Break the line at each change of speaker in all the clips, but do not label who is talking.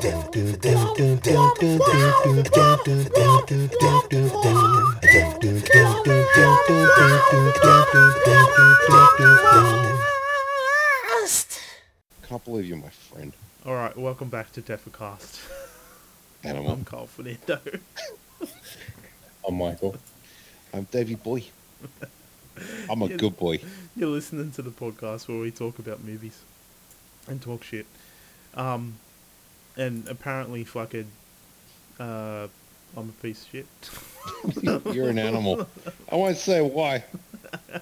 Can't believe you're my friend.
All right, welcome back to Defacast.
Animal.
I'm Carl Fernando.
I'm Michael.
I'm Davy Boy. I'm a good boy.
You're listening to the podcast where we talk about movies and talk shit. Um, and apparently, fucking, uh, I'm a piece of shit.
You're an animal. I won't say why,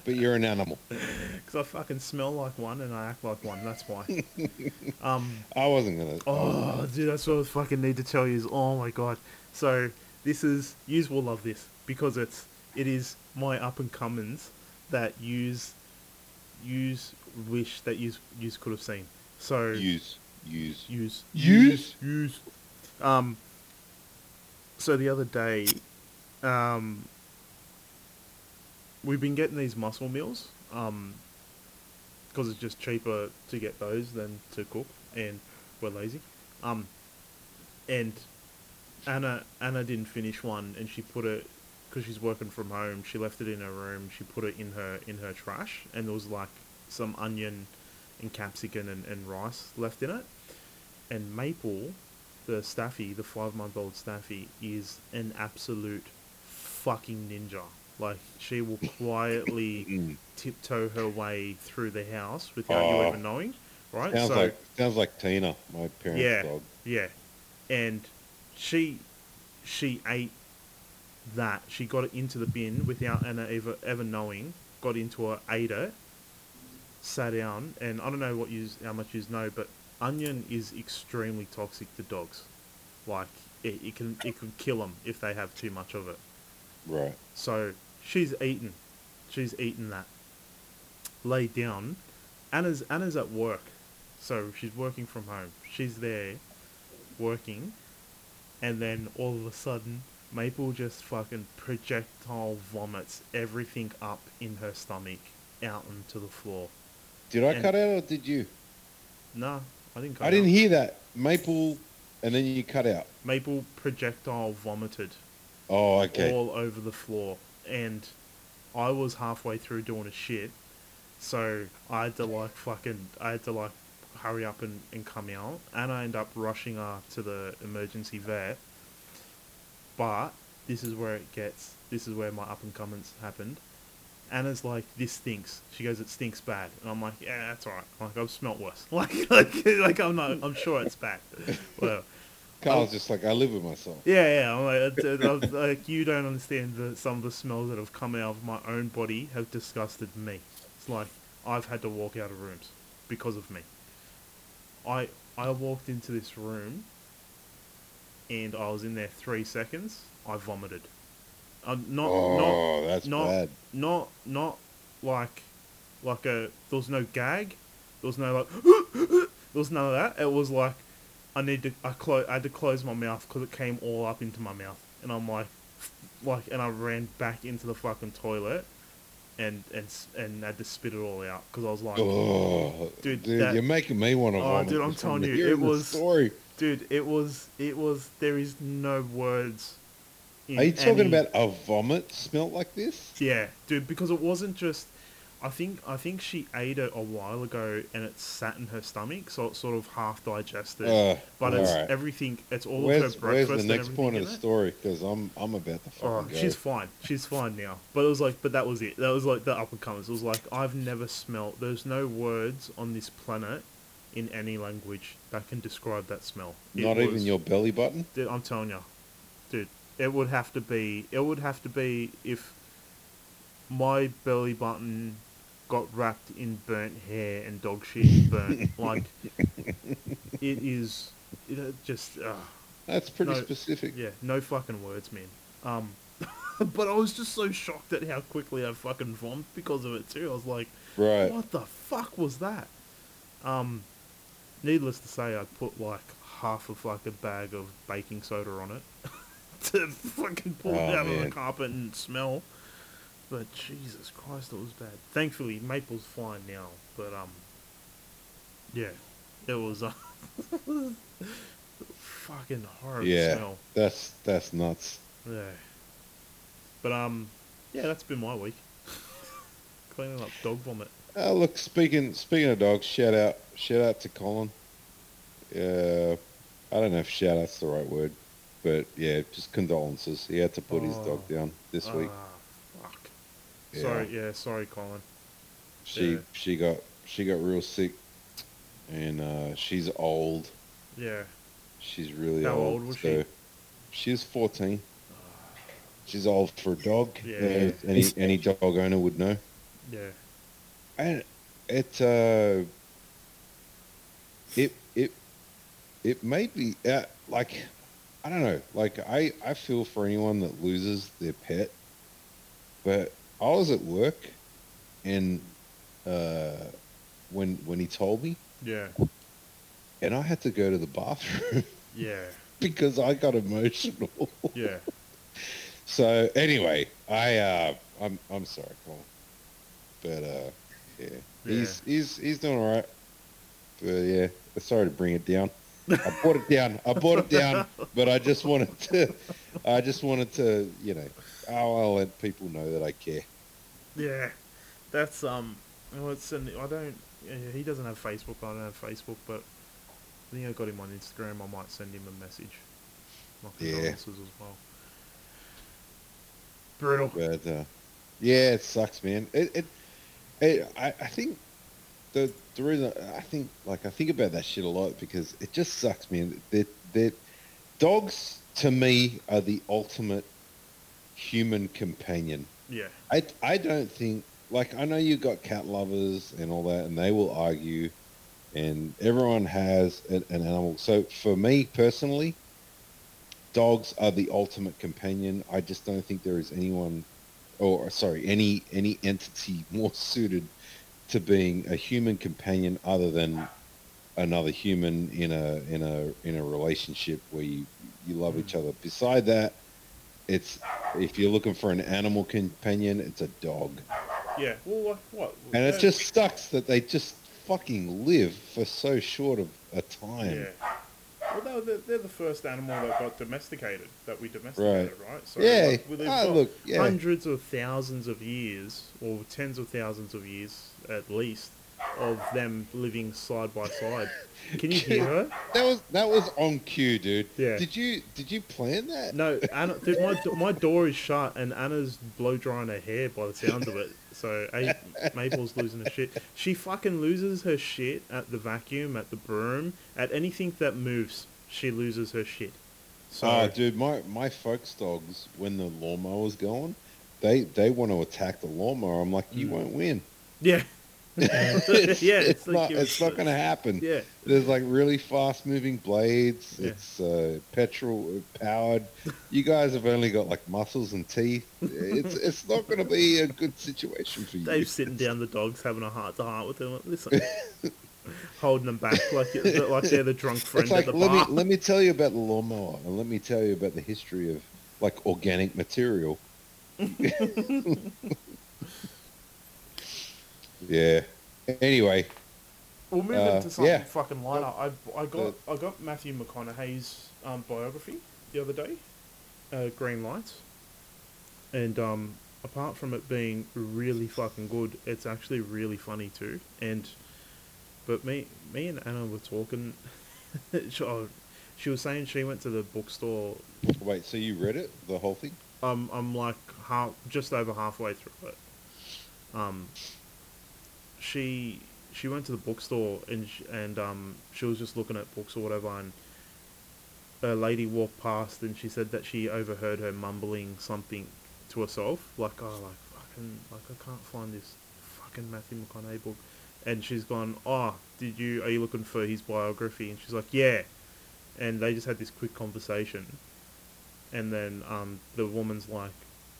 but you're an animal.
Because I fucking smell like one and I act like one. That's why. um,
I wasn't gonna.
Oh, dude, that's what I fucking need to tell you. Is oh my god. So this is yous will love this because it's it is my up and comings that yous yous wish that yous yous could have seen. So
use, use.
use
Use?
use. Um. So the other day, um, we've been getting these muscle meals. Um, because it's just cheaper to get those than to cook, and we're lazy. Um, and Anna Anna didn't finish one, and she put it because she's working from home. She left it in her room. She put it in her in her trash, and there was like some onion and capsicum and, and rice left in it. And Maple, the staffy, the five month old staffy, is an absolute fucking ninja. Like she will quietly
Mm.
tiptoe her way through the house without you
Oh.
even knowing, right?
Sounds
so
like sounds like Tina, my parents'
Yeah.
dog.
yeah, and she she ate that. She got it into the bin without Anna ever ever knowing. Got into her, ate it, sat down, and I don't know what you how much you know, but onion is extremely toxic to dogs. Like it, it can it could kill them if they have too much of it.
Right.
So she's eaten. She's eaten that. Laid down. Anna's Anna's at work. So she's working from home. She's there working and then all of a sudden Maple just fucking projectile vomits everything up in her stomach out onto the floor.
Did I
And-
cut out or did you?
No, I didn't
I didn't hear that. Maple, and then you cut out.
Maple projectile vomited
Oh, okay.
all over the floor. And I was halfway through doing a shit, so I had to like fucking, I had to like hurry up and, and come out, and I end up rushing her to the emergency vet. But this is where it gets, this is where my up and comings happened. Anna's like, this stinks. She goes, it stinks bad, and I'm like, yeah, that's alright. Like I've smelt worse. Like, like, like I'm not, I'm sure it's bad. Well.
Carl's um, just like I live with myself.
Yeah, yeah. I'm like, it's- it's- I'm like, you don't understand the, some of the smells that have come out of my own body have disgusted me. It's like I've had to walk out of rooms because of me. I I walked into this room and I was in there three seconds. I vomited. Uh, not
oh,
not
that's
not
bad.
not not like like a there was no gag there was no like there was none of that it was like i need to i, clo- I had to close my mouth because it came all up into my mouth and i'm like like and i ran back into the fucking toilet and and and had to spit it all out because i was like
Oh,
Dude,
dude,
that-
you're making me want to
Oh, dude, I'm telling you, it was-
story.
dude it was it was there is no words
Are you talking about a vomit smelt like this?
Yeah, dude, because it wasn't just. I think I think she ate it a while ago and it sat in her stomach, so it's sort of half digested.
Uh,
but it's
alright.
everything. It's all
Where's,
of her
where's the
and
next point of the
it.
story? Because I'm I'm about to fucking
Oh,
go.
she's fine. She's fine now. But it was like, but that was it. That was like the up and comers. It was like I've never smelt. There's no words on this planet, in any language, that can describe that smell. It
Not even your belly button.
Dude, I'm telling you, dude, it would have to be. It would have to be if my belly button got wrapped in burnt hair and dog shit burnt. like it is. It just. Uh,
That's pretty
No,
specific.
yeah, no fucking words, man. Um, but I was just so shocked at how quickly I fucking vomited because of it too. I was like,
Right.
what the fuck was that? Um, needless to say, I put like half of like a bag of baking soda on it to fucking pull it
Oh,
out of the
man.
carpet and smell. But Jesus Christ, it was bad. Thankfully, Maple's fine now. But um, yeah, it was. Uh, fucking horrible
Yeah.
smell.
That's that's nuts.
Yeah. But um, yeah, that's been my week. Cleaning up dog vomit.
Uh, look, speaking speaking of dogs, shout out shout out to Colin. Uh, I don't know if shout out's the right word, but yeah, just condolences. He had to put his
Oh.
dog down this week.
Ah, fuck.
Yeah.
Sorry, yeah, sorry, Colin.
She
yeah.
she got she got real sick, and uh, she's old.
Yeah.
She's really
How
old.
old was
so
she?
She's fourteen. She's old for a dog.
Yeah.
Uh, any any dog owner would know.
Yeah.
And it uh, it it it may be uh, like I don't know. Like I I feel for anyone that loses their pet, but I was at work, and uh, when when he told me,
Yeah.
and I had to go to the bathroom
Yeah.
because I got emotional.
Yeah.
So anyway, I uh, I'm I'm sorry, Colin, but uh, yeah, he's he's he's doing all right. But yeah, sorry to bring it down. I brought it down. I brought it down, but I just wanted to. I just wanted to, you know, I'll, I'll let people know that I care.
Yeah. That's um. Well, it's an, I don't. yeah, He doesn't have Facebook. I don't have Facebook, but I think I got him on Instagram. I might send him a message. My
Yeah.
as well. Brutal.
But uh, yeah, it sucks, man. It, it, it I, I think the the reason I think like I think about that shit a lot because it just sucks, man. That that dogs to me are the ultimate human companion.
Yeah.
I I don't think like I know you got cat lovers and all that, and they will argue, and everyone has an, an animal. So for me personally, dogs are the ultimate companion. I just don't think there is anyone, or sorry, any any entity more suited to being a human companion other than another human in a in a in a relationship where you you love each other. Beside that, it's if you're looking for an animal companion, it's a dog.
Yeah. Well, what? what
And
uh,
it just sucks that they just fucking live for so short of a time.
Yeah. Well, they were the, they're the first animal that got domesticated, that we domesticated, right? So,
Yeah.
like,
Ah, look, yeah.
hundreds of thousands of years, or tens of thousands of years at least, of them living side by side. Can you hear her?
That was that was on cue, dude.
Yeah.
Did you did you plan that?
No, Anna, dude, my, my door is shut, and Anna's blow drying her hair by the sound of it. So A- Maple's losing her shit. She fucking loses her shit at the vacuum, at the broom, at anything that moves. She loses her shit. So
Oh, dude, my my folks dogs when the lawnmower's going, they they want to attack the lawnmower. I'm like, you
Mm.
won't win.
yeah, yeah,
it's,
it's like
not it's not gonna happen.
yeah,
There's like really fast moving blades.
Yeah.
It's uh, petrol powered. You guys have only got like muscles and teeth. It's it's not going to be a good situation for you.
Dave's sitting down the dogs, having a heart to heart with them. Like, Listen, holding them back like it- like they're the drunk friend
like
at the
let
bar.
me let me tell you about the lawnmower and let me tell you about the history of like organic material. Yeah. Anyway,
We'll move
Uh,
into something
yeah.
fucking lighter. I I got I got Matthew McConaughey's um, biography the other day, uh, Green Lights, and um, apart from it being really fucking good, it's actually really funny too. And but me me and Anna were talking. she, oh, she was saying she went to the bookstore.
wait. So you read it, the whole thing?
Um, I'm like half, just over halfway through it. Um, she she went to the bookstore and sh- and um she was just looking at books or whatever and a lady walked past and she said that she overheard her mumbling something to herself like oh like fucking like I can't find this fucking Matthew McConaughey book. And she's gone oh did you are you looking for his biography? And she's like yeah. And they just had this quick conversation. And then um the woman's like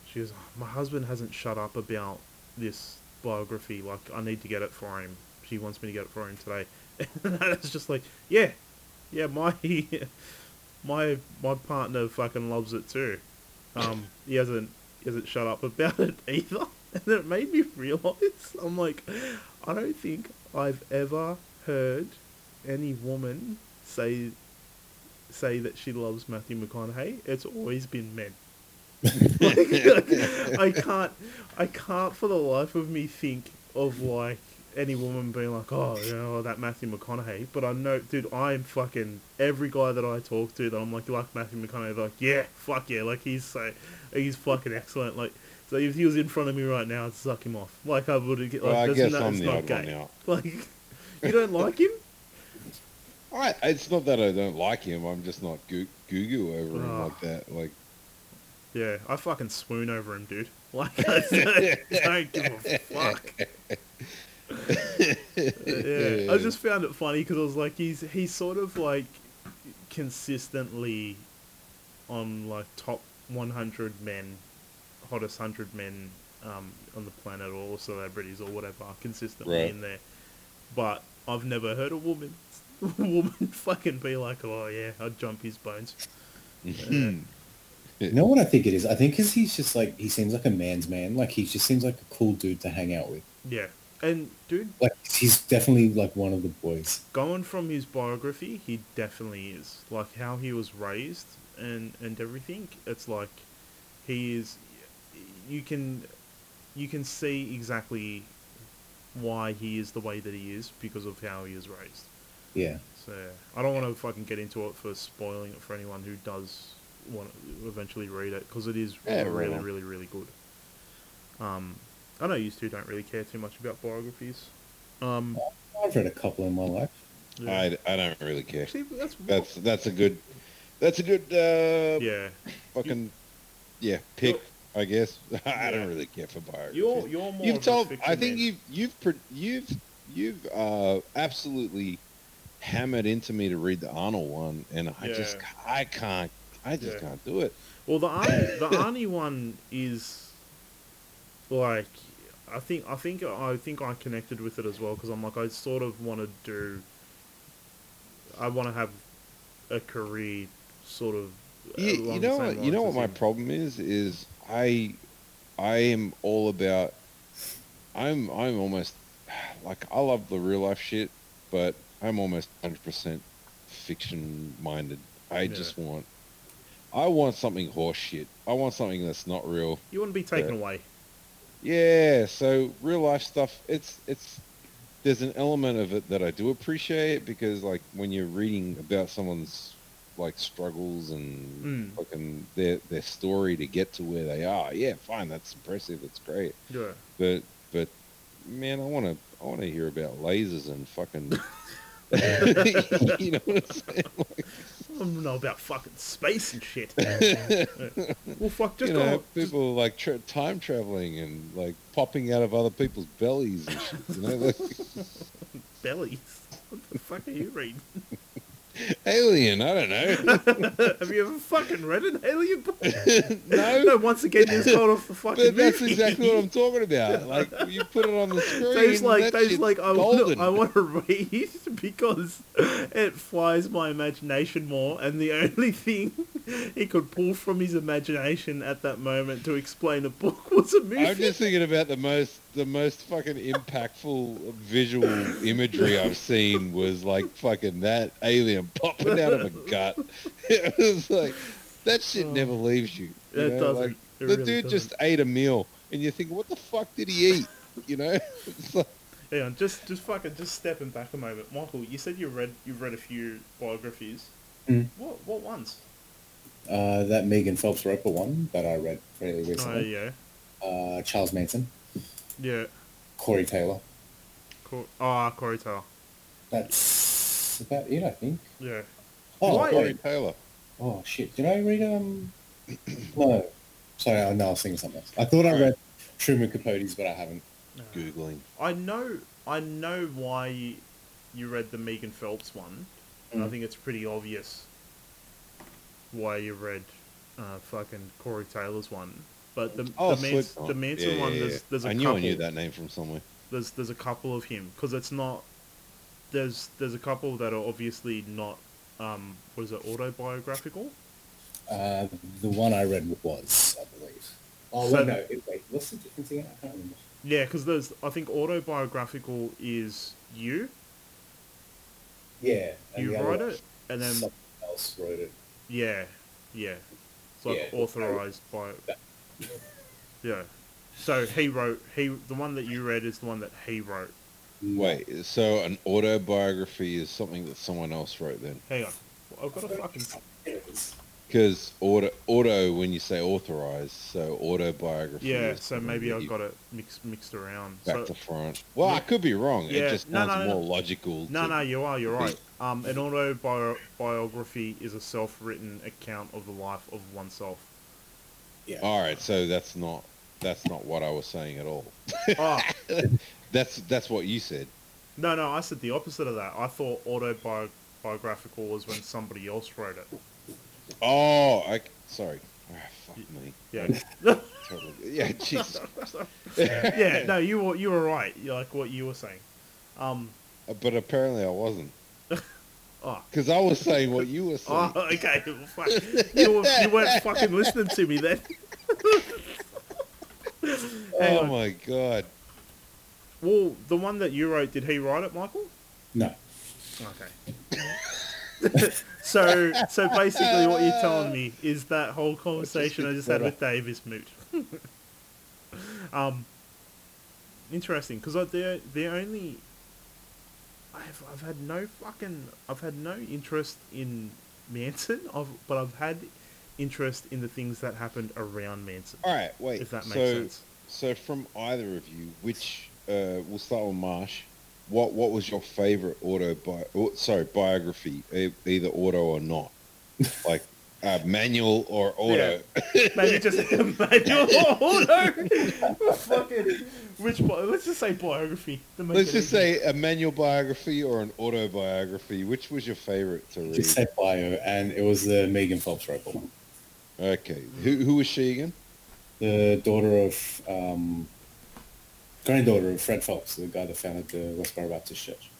she goes "Oh, my husband hasn't shut up about this biography like I need to get it for him. She wants me to get it for him today. And it's just like yeah yeah my my my partner fucking loves it too. Um he hasn't he hasn't shut up about it either. And it made me realize i'm like i don't think i've ever heard any woman say say that she loves Matthew McConaughey, it's always been men. I can't, I can't for the life of me think of like any woman being like, oh, you know, oh, that Matthew McConaughey. But I know, dude, I'm fucking every guy that I talk to that I'm like, you like Matthew McConaughey, they're like, yeah, fuck yeah, like he's so, he's fucking excellent. Like, so if he was in front of me right now, I'd suck him off. Like I would get. Like,
Well, I guess
not,
I'm the
not
odd one
gay.
out.
Like, you don't like him?
I, it's not that I don't like him. I'm just not goo goo over him
Oh.
like that. Like,
Yeah, I fucking swoon over him, dude. Like, I don't, don't give a fuck. yeah, I just found it funny because I was like, he's he's sort of like consistently on like top 100 men, hottest 100 men um, on the planet or celebrities or whatever, consistently
Right.
in there. But I've never heard a woman woman fucking be like, oh yeah, I'd jump his bones.
You know what I think it is? I think because he's just like he seems like a man's man. Like he just seems like a cool dude to hang out with.
Yeah, and dude,
Like he's definitely like one of the boys.
going from his biography, he definitely is. Like how he was raised and and everything. It's like he is. You can you can see exactly why he is the way that he is because of how he is raised.
Yeah.
So I don't want to fucking get into it for spoiling it for anyone who does want to eventually read it because it is
Yeah, right
really, really, really good. Um, I know you two don't really care too much about biographies. Um,
I've read a couple in my life.
yeah.
I, I don't really care.
Actually, that's
That's that's a good that's a good uh,
yeah.
fucking yeah pick. I guess I
Yeah.
don't really care for biographies.
You're you're more.
you've
of
told.
fiction
I think
man.
you've you've pro- you've you've uh, absolutely hammered into me to read the Arnold one, and I just I can't I just
Yeah.
can't do it.
Well, the Arnie, the Arnie one is like I think I think I think I connected with it as well because I'm like I sort of want to do. I want to have a career, sort of.
You, you know what you know what my
him.
problem is is I I am all about I'm I'm almost like I love the real life shit, but I'm almost hundred percent fiction minded. I
Yeah.
just want I want something horseshit. I want something that's not real.
You want to be taken
Yeah.
away.
Yeah, so real life stuff it's it's there's an element of it that I do appreciate because like when you're reading about someone's like struggles and
Mm.
fucking their their story to get to where they are, yeah, fine, that's impressive, it's great.
Yeah.
But but man, I want to I want to hear about lasers and fucking you know what I'm saying? Like,
I don't know about fucking space and shit. well, fuck, just
you know,
just-
people like tra- time traveling and like popping out of other people's bellies and shit. You know, like,
bellies. What the fuck are you reading?
alien. I don't know.
Have you ever fucking read an alien book?
no,
no, once again, you're going off the fucking
but that's
movie.
exactly what I'm talking about. Like you put it on the screen.
Dave's like, Dave's like, I want, I want to read because it flies my imagination more, and the only thing he could pull from his imagination at that moment to explain a book was a movie.
I'm just thinking about the most the most fucking impactful visual imagery I've seen was like fucking that alien popping out of a gut. It was like that shit
Oh.
never leaves you. you
It
know,
doesn't.
like,
It
the
really
dude
doesn't.
just ate a meal, and you think, what the fuck did he eat? You know, it's like,
Hang on, just just fucking just stepping back a moment, Michael. You said you read you've read a few biographies.
Mm.
What what ones?
Uh, that Megan Phelps Roper one that I read fairly
Oh
recently.
yeah,
Uh, Charles Manson,
yeah.
Corey Taylor.
Cor- ah, Corey Taylor.
That's about it, I think.
Yeah.
Oh,
Why-
Corey. Taylor.
Oh shit! Did I read um? no, sorry, I no, I was thinking something else. I thought I read Truman Capote's, but I haven't.
Googling.
I know I know why you, you read the Megan Phelps one. And I
Mm.
think it's pretty obvious why you read uh, fucking Corey Taylor's one. But the
Oh,
the, Manson,
Slipknot.
the Manson
Yeah,
one,
yeah,
there's
yeah.
there's a
I knew
couple.
I knew that name from somewhere.
There's there's a couple of him because it's not. There's there's a couple that are obviously not. Um, what is it? Autobiographical.
Uh, the one I read was, I believe. Oh
So-
wait, no, it- wait, what's the difference again? I can't remember.
Yeah, because there's I think autobiographical is you.
Yeah,
You
the
write it, and then
something else. else wrote it.
Yeah, yeah. It's like
Yeah.
authorized by.
That-
Yeah. So he wrote he the one that you read is the one that he wrote.
Wait, so an autobiography is something that someone else wrote then?
Hang on, I've got a fucking.
Because auto, auto, when you say authorized, so autobiography.
Yeah, so maybe I've got it mixed mixed around.
back
So
to front. Well, I could be wrong.
Yeah,
It just sounds
no, no,
more
no.
logical.
no, no, you are. You're right. Um, an autobiography is a self-written account of the life of oneself.
Yeah.
All right, so that's not that's not what I was saying at all.
Oh,
That's that's what you said.
no, no, I said the opposite of that. I thought autobiographical was when somebody else wrote it.
Oh, I sorry. Ah, fuck me.
Yeah.
Totally. Yeah, Jesus.
Yeah, no, you were you were right. Like what you were saying. Um,
But apparently I wasn't.
Oh,
Because I was saying what you were saying.
oh, okay. Fuck. You, were, you weren't fucking listening to me then.
Oh
on.
my god.
Well, the one that you wrote, did he write it, Michael?
No.
Okay. so, so basically, what you're telling me is that whole conversation I just had with Dave is moot. um, interesting, because the the only I've I've had no fucking I've had no interest in Manson, I've, but I've had interest in the things that happened around Manson.
All right, wait.
If that makes
so,
sense.
So from either of you, which uh, we'll start with Marsh. What what was your favorite auto bi- oh, sorry biography, either auto or not, like uh, manual or auto?
Maybe just manual or auto. Fucking which? bi- Let's just say biography.
Let's just
easy.
say a manual biography or an autobiography. Which was your favorite to read?
Just said bio, and it was the Megan Phelps rifle one.
Okay, who who was she again?
The daughter of, um, granddaughter of Fred Phelps, the guy that founded the Westboro Baptist Church.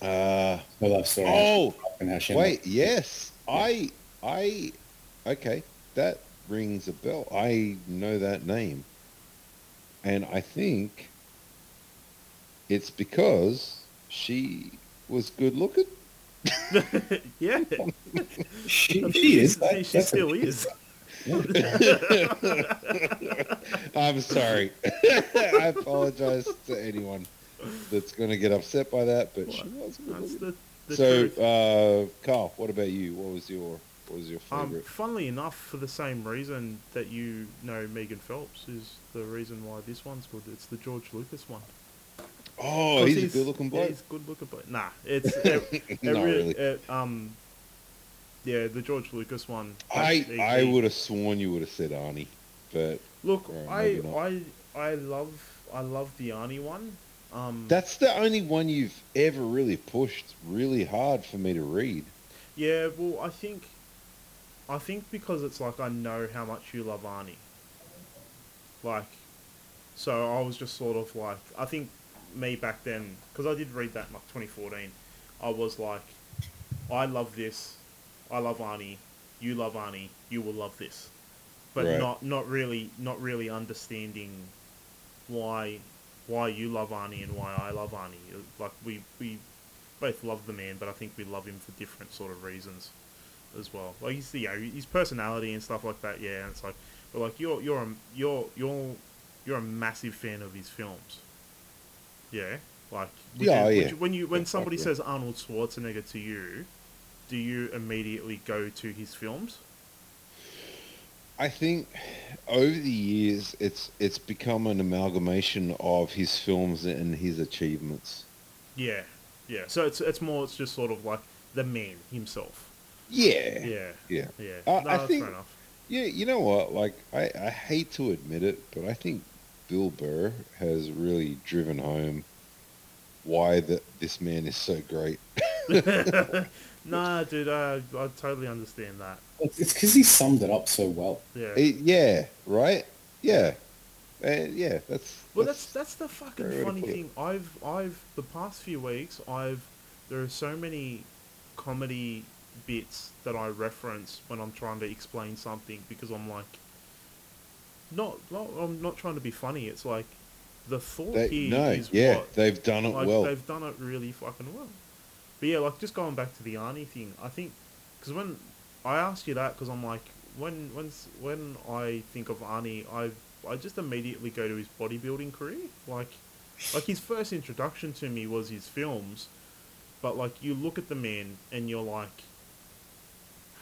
Uh,
Her love story.
oh,
and how she ended
wait, yes, I I okay, that rings a bell. I know that name, and I think it's because she was good looking.
yeah.
She, she is.
She, she
That's
still
a-
is.
I'm sorry. I apologize to anyone that's going to get upset by that, but she was good
That's
looking.
the, the
So,
truth.
uh, Carl, what about you? What was your what was your
Um, funnily enough, for the same reason that you know Megan Phelps is the reason why this one's good. It's the George Lucas one.
Oh, he's, a good looking
Yeah, he's good looking bloke. Nah, it's it, it
Not
really.
really.
It, um, yeah, the George Lucas one.
I
he-
I would have sworn you would have said Arnie, but
look.
Or
I. I I love I love the Arnie one. Um,
that's the only one you've ever really pushed really hard for me to read.
Yeah, well, I think, I think because it's like I know how much you love Arnie. Like, so I was just sort of like, I think me back then, because I did read that in like 2014, I was like, I love this, I love Arnie, you love Arnie, you will love this, but
Right.
not not really not really understanding why why you love Arnie and why I love Arnie. Like we we both love the man, but I think we love him for different sort of reasons as well. Like he's you know his personality and stuff like that. Yeah, and it's like, but like you're you're a, you're you're you're a massive fan of his films. Yeah, like
Yeah,
you-
yeah.
you- when you when
Yeah,
somebody
yeah.
says Arnold Schwarzenegger to you, do you immediately go to his films?
I think over the years, it's it's become an amalgamation of his films and his achievements.
Yeah, yeah. So it's it's more it's just sort of like the man himself.
Yeah,
Yeah,
yeah.
yeah.
Uh,
no,
I think-
fair enough.
Yeah, you know what? Like, I, I hate to admit it, but I think Bill Burr has really driven home why that this man is so great.
nah, dude, uh, I totally understand that.
It's because he summed it up so well.
Yeah.
Eh, yeah, right? Yeah, and yeah. That's
well, that's that's the fucking
Very way to
funny thing. I've I've the past few weeks I've there are so many comedy bits that I reference when I'm trying to explain something because I'm like not not I'm not trying to be funny. It's like the thought
they,
here
no,
is
yeah,
what
they've done it
like
well.
they've done it really fucking well. But yeah, like just going back to the Arnie thing, I think because when I asked you that, because I'm like, when when when I think of Arnie, I I just immediately go to his bodybuilding career. Like, like his first introduction to me was his films, but like you look at the man and you're like,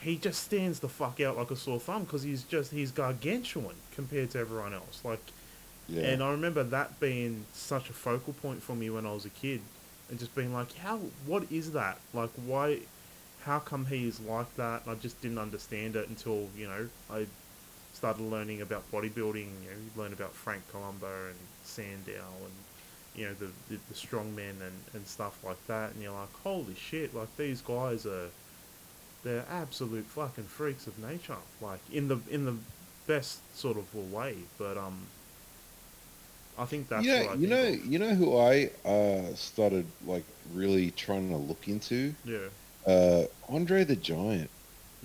he just stands the fuck out like a sore thumb because he's just he's gargantuan compared to everyone else. Like,
Yeah.
and I remember that being such a focal point for me when I was a kid, and just being like, how what is that? Like, why? How come he is like that? And I just didn't understand it until you know I started learning about bodybuilding. You know, you learn about Franco Columbu and Sandow and you know the the, the strongmen and and stuff like that. And you're like, holy shit! Like these guys are they're absolute fucking freaks of nature. Like in the in the best sort of way. But um, I think that's
you know,
what I
you know,
of.
you know who I uh, started like really trying to look into?
Yeah.
Uh, Andre the Giant.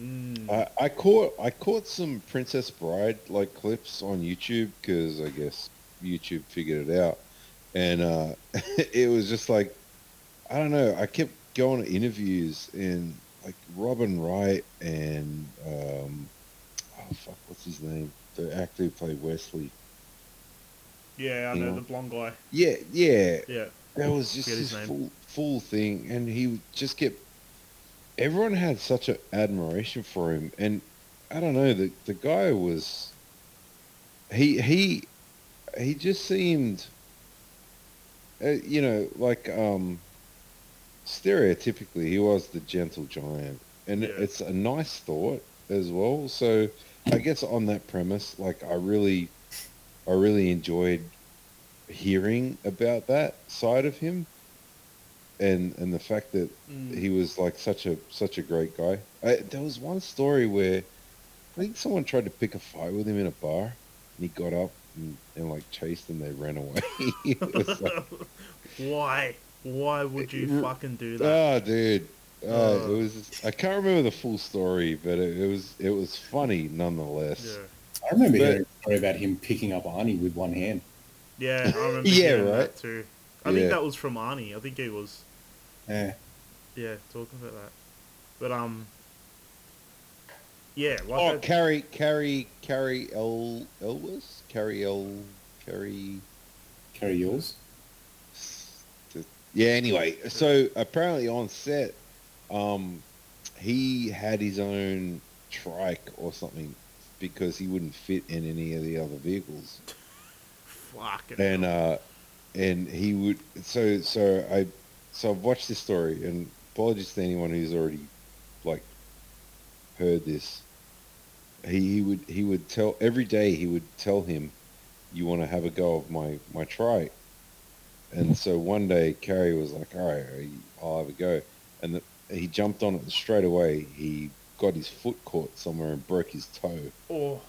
Mm.
I, I caught I caught some Princess Bride like clips on YouTube because I guess YouTube figured it out, and uh, it was just like I don't know. I kept going to interviews and like Robin Wright and um, oh fuck, what's his name? The actor who played Wesley.
yeah, I
you
know
know.
the blonde guy.
Yeah, yeah.
Yeah.
That was just
Forget his
full full thing, and he just kept. Everyone had such an admiration for him, and I don't know the the guy was. He he, he just seemed. Uh, you know, like um. Stereotypically, he was the gentle giant, and
Yeah.
it's a nice thought as well. So, I guess on that premise, like I really, I really enjoyed hearing about that side of him and and the fact that
Mm.
he was like such a such a great guy I, there was one story where i think someone tried to pick a fight with him in a bar and he got up and, and like chased and they ran away like,
Why? Why would you
R-
fucking do that?
oh dude uh,
Uh.
it was i can't remember the full story but it, it was it was funny nonetheless
yeah.
I remember
But-
hearing a story about him picking up Arnie with one hand.
Yeah, I remember
Yeah,
hearing
right.
that too. I
Yeah.
think that was from Arnie. I think he was
Yeah.
yeah talking about that. But um, yeah, like
oh
that-
Cary Cary Cary el elwes Cary el Cary
Cary Elwes.
Yeah. Anyway, so apparently on set, um, he had his own trike or something because he wouldn't fit in any of the other vehicles,
fucking
and uh, and he would. So so I so I've watched this story, and apologies to anyone who's already like heard this. He, he would he would tell every day he would tell him, "You want to have a go of my my trike." And so one day, Cary was like, "All right, I'll have a go," and the, he jumped on it straight away. He got his foot caught somewhere and broke his toe.
oh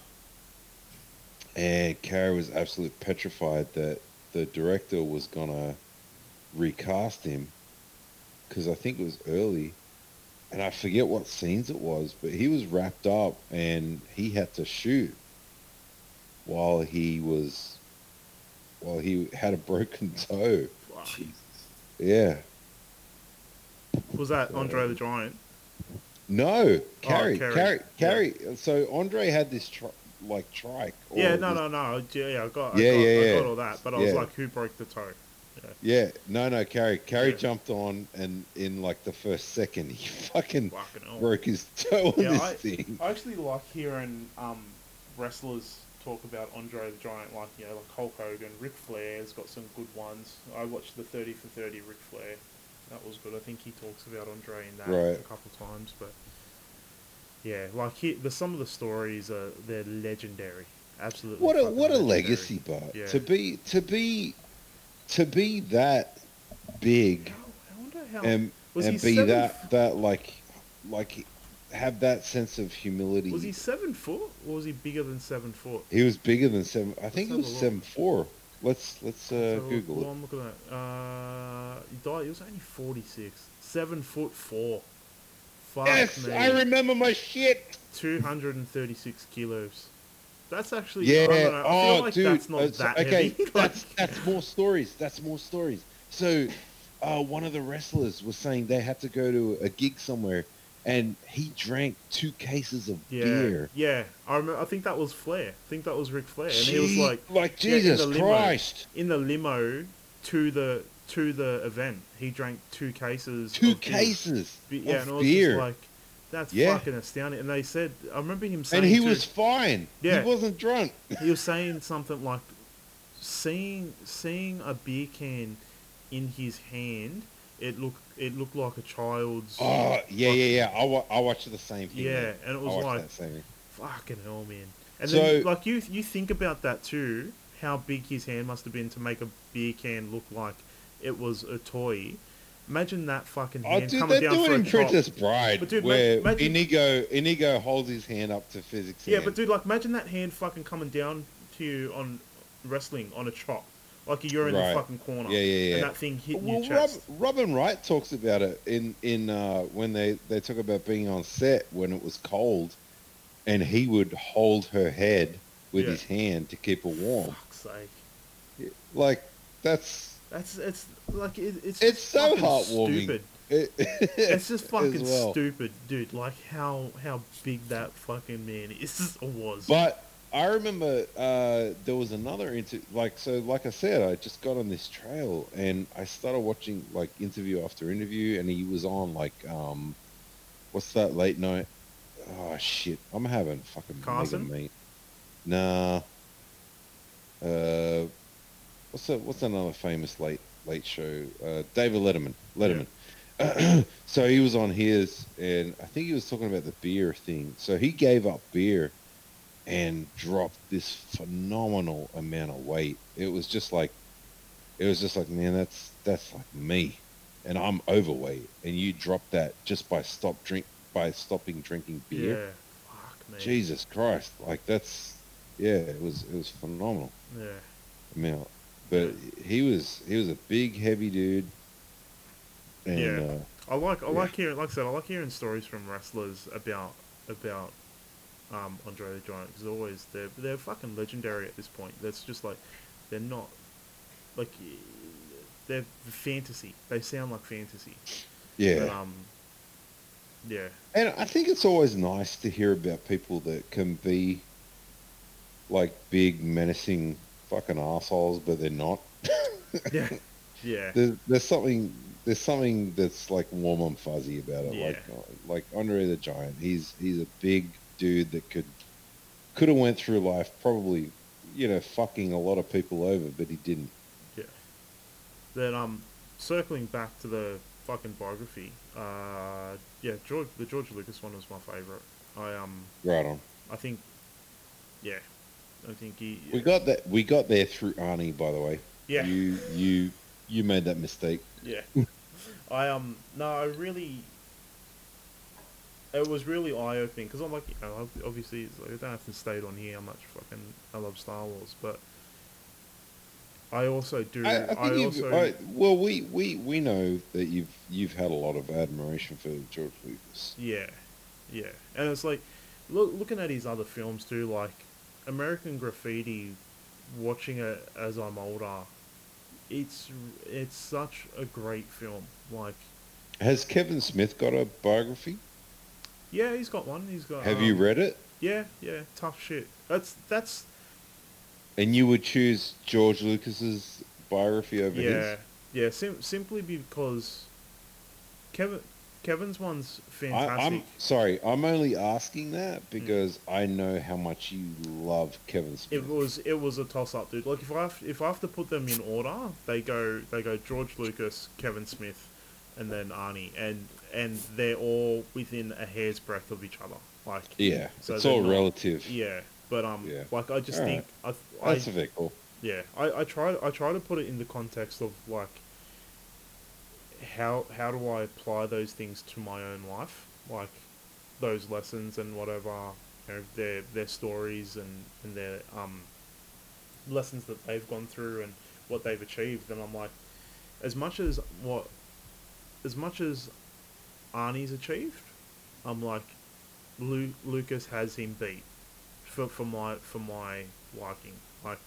And Cary was absolutely petrified that the director was gonna recast him because I think it was early, and I forget what scenes it was, but he was wrapped up and he had to shoot while he was while he had a broken toe.
fuck.
Jesus.
Yeah.
was that Andre the Giant?
No, Cary,
Cary,
Cary,
yeah.
So Andre had this tri- like trike. or
Yeah, no,
this-
no, no. Yeah, I got,
Yeah,
I got,
yeah,
I
yeah.
got all that. But I was like, who broke the toe?
Yeah, no, no, Cary. Cary
Yeah.
jumped on, and in like the first second, he fucking
Fucking
broke his toe on
Yeah,
this
I-
thing.
I actually like hearing um, wrestlers talk about Andre the Giant, like you know, like Hulk Hogan, Ric Flair's got some good ones. I watched the thirty for thirty Ric Flair. That was good. I think he talks about Andre in that
Right.
a couple times, but yeah, like he, the some of the stories are they're legendary. Absolutely.
What a what a legacy, but
Yeah.
to be to be to be that big
How, I wonder how.
and and be
seven
that that like like have that sense of humility.
was he seven foot or was he bigger than seven foot?
He was bigger than seven. I think he was seven four. Let's let's uh,
So,
Google
go
it.
on, look at. Uh, he died. He was only forty six. Seven foot four. Fuck
Yes,
me.
I remember my shit.
Two hundred and thirty six kilos. That's actually.
Yeah.
Know,
oh,
feel like
dude.
that's not that
okay,
heavy.
that's that's more stories. That's more stories. So, uh, one of the wrestlers was saying they had to go to a gig somewhere, and he drank two cases of
Yeah,
beer.
yeah. I remember. I think that was Flair. I think that was Ric Flair, and he was
Gee,
like
like
yeah, in
Jesus
limo.
Christ,
in the limo to the to the event. He drank two cases.
two
of beer.
cases
yeah,
of
and it was
beer,
just like that's
Yeah.
fucking astounding. And they said, I remember him saying,
and he was fine.
Yeah.
he wasn't drunk.
he was saying something like seeing seeing a beer can in his hand. It looked it looked like a child's.
Oh yeah,
Like-
yeah, yeah. I, wa- I watched the same thing.
Yeah,
man.
and it was like fucking hell, man. And
So-
then like you you think about that too, how big his hand must have been to make a beer can look like it was a toy. Imagine that fucking
Oh,
hand
dude,
coming down
doing in. Princess Bride,
But dude,
where
imagine-
Inigo Inigo holds his hand up to physics.
Yeah,
hand.
but dude, like imagine that hand fucking coming down to you on wrestling on a chop, like you're in
Right.
the fucking corner.
Yeah, yeah, yeah.
And that thing hitting
well,
your
Rob,
chest.
Robin Wright talks about it in in uh, when they they talk about being on set when it was cold, and he would hold her head with
Yeah.
his hand to keep her warm.
Fuck's sake.
Like that's
That's it's like it, it's
It's so heartwarming.
Stupid.
it,
It's just fucking
well.
stupid, dude. Like how how big that fucking man is or was.
But I remember uh, there was another interview. like so like I said, I just got on this trail and I started watching like interview after interview and he was on like um what's that late night oh shit. I'm having fucking
Carson?
mega meat. Nah. Uh what's that what's another famous late late show? Uh David Letterman. Letterman. so he was on his and I think he was talking about the beer thing. So he gave up beer and dropped this phenomenal amount of weight. It was just like, it was just like, man, that's that's like me, and I'm overweight, and you drop that just by stop drink by stopping drinking beer.
yeah, fuck.
Jesus Christ, like that's yeah, it was it was phenomenal
Yeah,
amount. But he was he was a big heavy dude, and
Yeah.
uh,
I like I
Yeah.
like hearing like I said I like hearing stories from wrestlers about about um, Andre the Giant because always they're they're fucking legendary at this point. That's just like they're not like they're fantasy. They sound like fantasy.
yeah.
But, um, yeah,
And I think it's always nice to hear about people that can be like big, menacing fucking assholes, but they're not.
yeah, yeah,
There's, there's something there's something that's like warm and fuzzy about it. Like
Yeah.
like Andre the Giant. He's he's a big dude that could could have went through life probably, you know, fucking a lot of people over, but he didn't.
yeah. Then um, circling back to the fucking biography. Uh, yeah, George the George Lucas one was my favorite. I um,
Right on.
I think, yeah, I think he.
We got that. We got there through Arnie, by the way.
Yeah.
You you you made that mistake.
Yeah. I um no, I really. It was really eye opening because I'm like, you know, obviously, it's like, I don't have to state on here how much fucking I love Star Wars, but I also do.
I,
I,
I
also
I, well, we, we, we know that you've you've had a lot of admiration for George Lucas.
yeah, yeah, and it's like, look, looking at his other films too, like American Graffiti. Watching it as I'm older, it's it's such a great film. Like,
Has Kevin Smith got a biography?
Yeah, he's got one. He's got.
Have you
um,
read it?
Yeah, yeah, tough shit. That's that's
And you would choose George Lucas's biography over
yeah,
his?
yeah. Sim- simply because Kevin Kevin's one's
I,
fantastic.
I'm sorry. I'm only asking that because I know how much you love Kevin Smith.
it was it was a toss up, dude. Like if I have, if I have to put them in order, they go they go George Lucas, Kevin Smith, and then Arnie, and and they're all within a hair's breadth of each other. Like
yeah,
so
it's all
not-
relative.
Yeah, but um,
Yeah.
like I just
Alright.
think I, I
That's a bit cool.
Yeah, I, I try I try to put it in the context of like how how do I apply those things to my own life, like those lessons and whatever, you know, their their stories and and their um lessons that they've gone through and what they've achieved, and I'm like, as much as what, as much as Arnie's achieved, I'm like, Lu- Lucas has him beat, for for my for my liking, like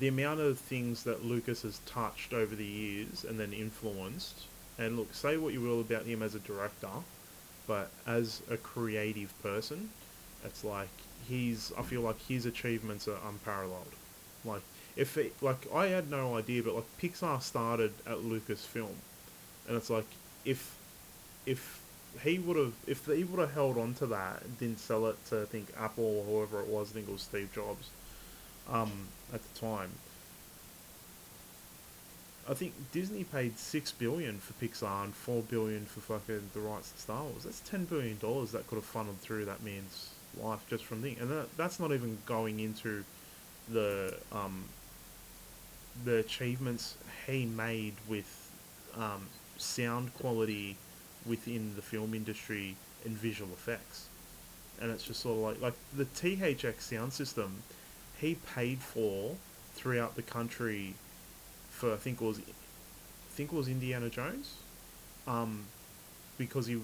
the amount of things that Lucas has touched over the years and then influenced And look, say what you will about him as a director, but as a creative person, it's like he's. I feel like his achievements are unparalleled. Like if it, like I had no idea, but like Pixar started at Lucasfilm, and it's like if if he would have if he would have held on to that and didn't sell it to I think Apple or whoever it was, I think it was Steve Jobs, um, at the time. I think Disney paid six billion for Pixar and four billion for fucking the rights to Star Wars. That's ten billion dollars that could have funneled through that man's life just from the and that, that's not even going into the um, the achievements he made with um, sound quality within the film industry and visual effects. And it's just sort of like like the THX sound system he paid for throughout the country for I think it was I think it was Indiana Jones. Um, because he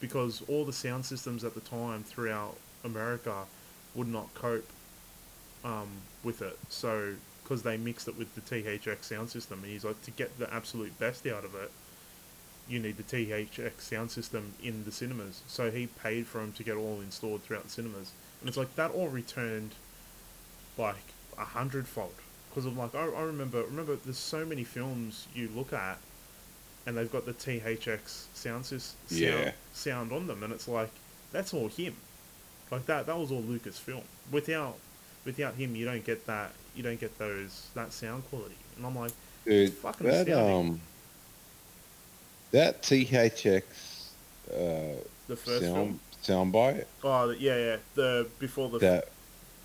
because all the sound systems at the time throughout America would not cope um, with it. So because they mixed it with the THX sound system, and he's like to get the absolute best out of it, you need the THX sound system in the cinemas. So he paid for him to get all installed throughout the cinemas, and it's like that all returned like a hundredfold. Because I'm like, I, I remember, remember, there's so many films you look at, and they've got the THX sound sound,
Yeah.
sound on them, and it's like that's all him. Like that, that was all Lucasfilm. Without, without him, you don't get that. You don't get those that sound quality. And I'm like,
Dude,
Fucking
that
astounding.
um, that THX uh,
the first
sound
film.
soundbite,
Oh, yeah, yeah. The before the
that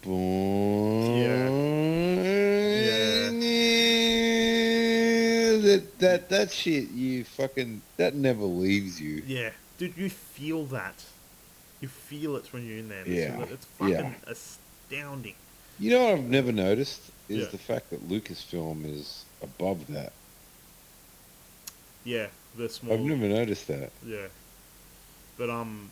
boom, that that that shit, you fucking that never leaves you.
yeah, dude, you feel that. You feel it when you're in there. It's-
Yeah,
it's fucking
yeah.
astounding.
You know what I've never noticed is
Yeah.
the fact that Lucasfilm is above that.
Yeah, the small.
I've never noticed that.
Yeah, but um,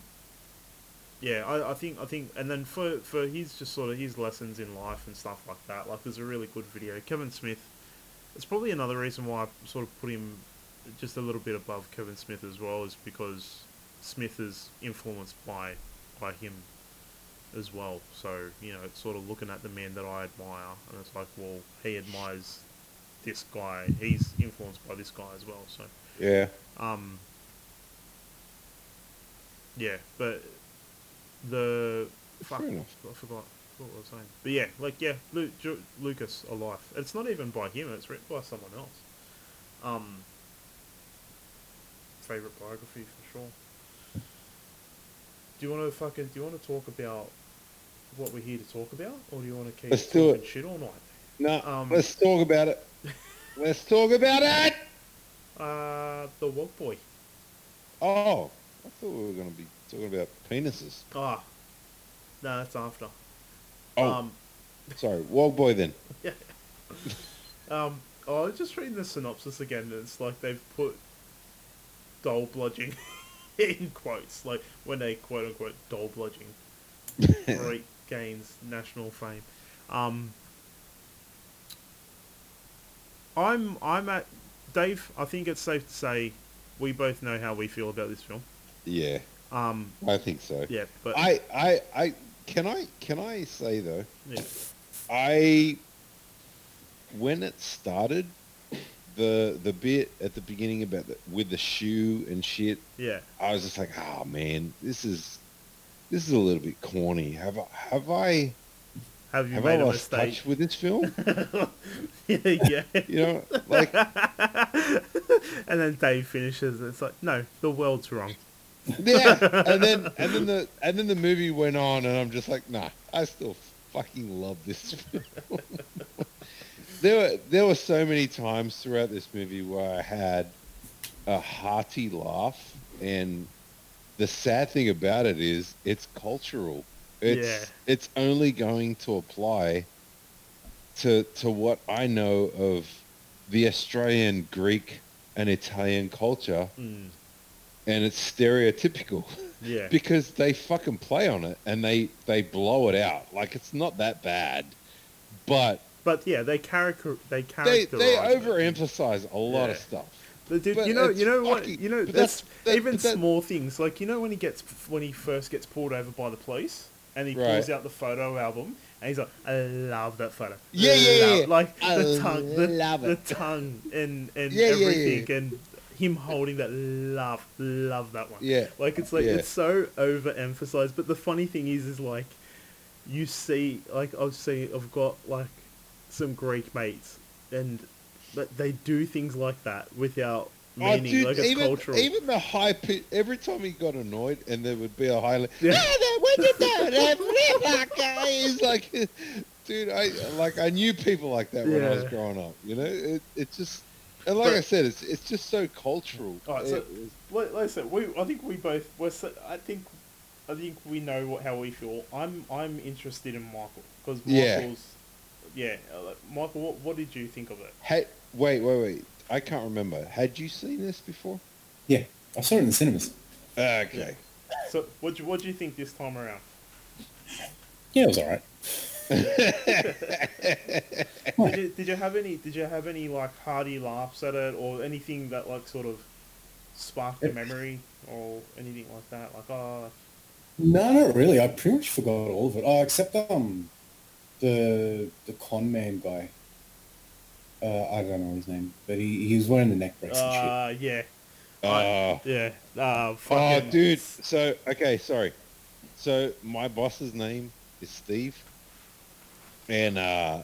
yeah, I, I think I think, and then for for his just sort of his lessons in life and stuff like that. Like, there's a really good video. Kevin Smith. It's probably another reason why I sort of put him just a little bit above Kevin Smith as well, is because Smith is influenced by by him as well. So you know, it's sort of looking at the man that I admire, and it's like, well, he admires this guy. He's influenced by this guy as well. So.
Yeah,
Um. Yeah, but the fuck. I forgot what I was saying. But yeah, like yeah, Lu- Ju- Lucas alive. It's not even by him. It's written by someone else. Um. Favorite biography for sure. Do you want to fucking? Do you want to talk about what we're here to talk about, or do you want to keep
Let's
talking
it.
shit all night?
no,
Um,
let's talk about it. let's talk about it.
Uh, the Wog Boy.
Oh, I thought we were going to be talking about penises.
Ah, no, that's after.
Oh,
Um,
sorry, Wog Boy then.
Yeah. um, oh, I was just reading the synopsis again. and It's like they've put dole bludging in quotes, like when they quote unquote dole bludging great gains national fame. Um, I'm I'm at Dave. I think it's safe to say we both know how we feel about this film.
Yeah,
Um,
I think so.
yeah, but
I, I, I can I can I say though,
yeah,
I when it started, the the bit at the beginning about the, with the shoe and shit,
yeah,
I was just like, oh man, this is this is a little bit corny. Have I have I
have you
have I
made a
lost
mistake?
touch with this film?
yeah, yeah.
you know, like
and then Dave finishes. And it's like, no, the world's wrong.
yeah, and then and then the and then the movie went on, and I'm just like, nah, I still fucking love this film. there were there were so many times throughout this movie where I had a hearty laugh, and the sad thing about it is it's cultural. It's
Yeah.
it's only going to apply to to what I know of the Australian, Greek, and Italian culture.
Mm,
and it's stereotypical.
Yeah,
because they fucking play on it and they they blow it out. Like it's not that bad. But
but yeah, they character they
they
characterize
they
it.
overemphasize a lot of stuff.
The dude,
But
you know, you know what,
fucking-
you know, that's,
that's- that-
even
but that-
small things. Like you know when he gets when he first gets pulled over by the police and he pulls out the photo album and he's like, I love that photo.
Yeah, yeah,
Love-"
yeah.
Like
I
the tongue, the,
love
the tongue, and and
Yeah, yeah, yeah.
everything, and him holding that love, love that one.
Yeah.
like it's like
Yeah.
it's so overemphasized. But the funny thing is, is like you see, like I've seen, I've got like some Greek mates, and but they do things like that without
Oh,
meaning,
dude,
like it's
even,
cultural.
even the high pitch, every time he got annoyed and there would be a high, like,
Yeah.
yeah. "Ah, you doing? That guy is like, dude, I like I knew people like that when I was growing up. You know, it, it's just, and like
But-
I said, it's it's just so cultural.
Alright, so- Like, I said, we I think we both we're so, I think I think we know what, how we feel. I'm I'm interested in Michael because Michael's yeah. like, Michael, what what did you think of it?
Hey, wait, wait, wait. I can't remember. Had you seen this before?
Yeah, I saw it in the cinemas.
Okay.
So what do what do you think this time around?
Yeah, it was alright.
Did you, did you have any did you have any like hearty laughs at it or anything that like sort of sparked a memory or anything like that? Like oh
No, not really. I pretty much forgot all of it. Oh, except um, the the con man guy. Uh, I don't know his name, but he, he was wearing the neck brace and shit.
uh yeah
Uh,
yeah uh
oh,
fucking,
dude. So okay, sorry. So my boss's name is Steve, and uh,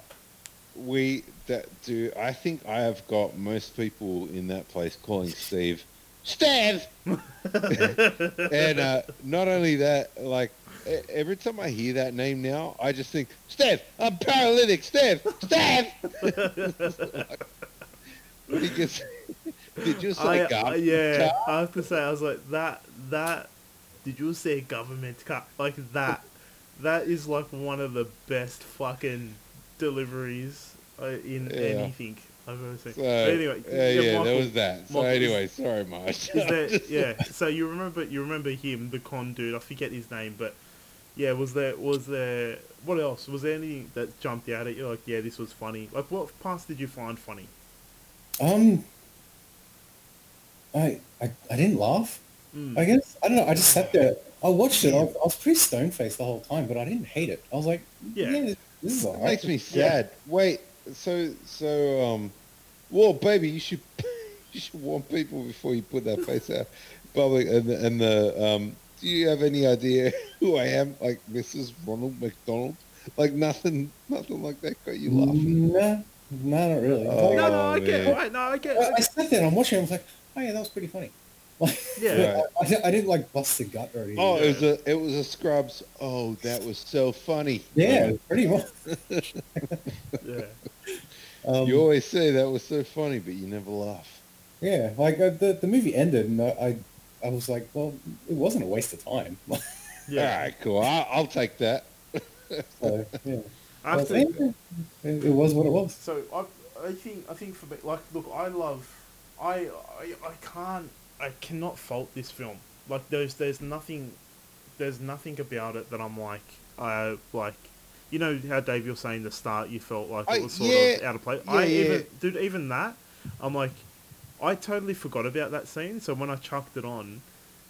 we that do. I think I have got most people in that place calling Steve Steve, and uh, not only that, like every time I hear that name now, I just think Steve. I'm paralytic. Steve. Steve. What he gets? Did you say
I,
gov?
I- yeah, I have to say, I was like that. That did you say government cut like that? That is like one of the best fucking deliveries uh, in
Yeah.
anything I've ever seen.
So,
But anyway,
yeah, yeah,
Michael-
there was that. So
Michael,
anyway, sorry, Marsh.
Is there? Yeah. So you remember? You remember him, the con dude? I forget his name, but yeah, was there? Was there? What else? Was there anything that jumped out at you? Like, yeah, this was funny. Like, what parts did you find funny?
Um, I, I I didn't laugh.
Mm.
I guess I don't know. I just sat there. I watched it. I was, I was pretty stone faced the whole time, but I didn't hate it. I was like,
Yeah.
yeah, this, this is
It
alright.
makes me sad. Wait, so so um, well, baby, you should you should warn people before you put that face out public. And the, and the um, do you have any idea who I am? Like Mrs. Ronald McDonald? Like nothing, nothing like that got you laughing.
No, no, not really.
Oh,
no, no, I get.
man.
No, I get.
I, I sat there and I'm watching. it, I was like, oh yeah, that was pretty funny. Like,
Yeah.
I, I, didn't- I didn't like bust the gut or anything.
Oh, it was a it was a Scrubs. Oh, that was so funny.
yeah, pretty much.
yeah.
Um,
You always say that was so funny, but you never laugh.
yeah, like uh, the the movie ended, and I, I I was like, well, it wasn't a waste of time.
Yeah.
All right, cool. I, I'll take that.
so yeah,
I have
Well,
to,
it, it was what it was.
so I, I think, I think for me, like, look, I love, I, I, I can't, I cannot fault this film. Like, there's, there's nothing, there's nothing about it that I'm like, I like, you know how Dave you're saying the start, you felt like
I-
it was sort
yeah,
of out of place.
yeah,
I
yeah.
even, dude, even that, I'm like, I totally forgot about that scene. So when I chucked it on.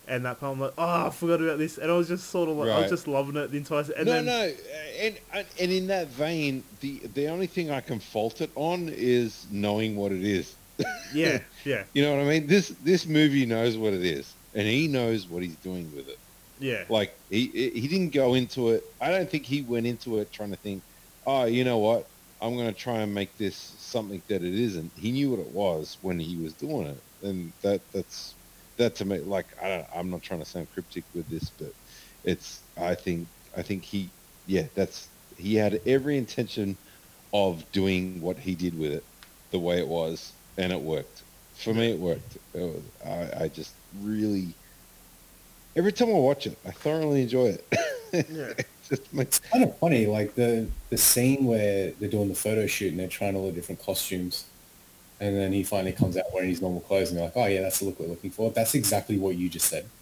And that part, I'm like, oh, I forgot about this, and I was just sort of like, I was just loving it the entire. And
no,
then,
no, and and in that vein, the the only thing I can fault it on is knowing what it is.
yeah, yeah,
You know what I mean? This this movie knows what it is, and he knows what he's doing with it.
yeah,
Like he he didn't go into it. I don't think he went into it trying to think, oh, you know what? I'm going to try and make this something that it isn't. He knew what it was when he was doing it, and that that's that to me. Like I I'm not trying to sound cryptic with this, but it's. I think I think he, yeah, that's he had every intention of doing what he did with it, the way it was, and it worked. For me, it worked. It was, I, I just really every time I watch it, I thoroughly enjoy it.
yeah.
It just makes
It's kind of funny, like the the scene where they're doing the photo shoot and they're trying all the different costumes, and then he finally comes out wearing his normal clothes, and they're like, "Oh yeah, that's the look we're looking for." That's exactly what you just said.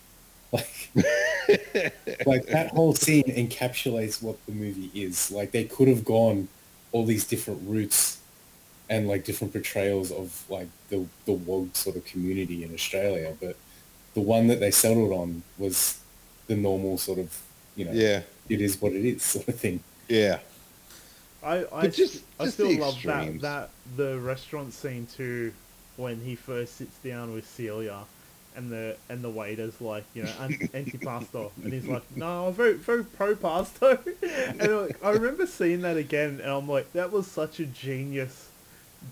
Like, like that whole scene encapsulates what the movie is. Like they could have gone all these different routes and like different portrayals of like the the woke sort of community in Australia, but the one that they settled on was the normal sort of you know
Yeah,
it is what it is sort of thing.
yeah.
I I,
But just-
I
just
still love that
extremes.
that the restaurant scene too, when he first sits down with Celia, and the and the waiter's like you know "An- antipasto, and he's like no I'm very very pro pasto, and like, I remember seeing that again, and I'm like that was such a genius,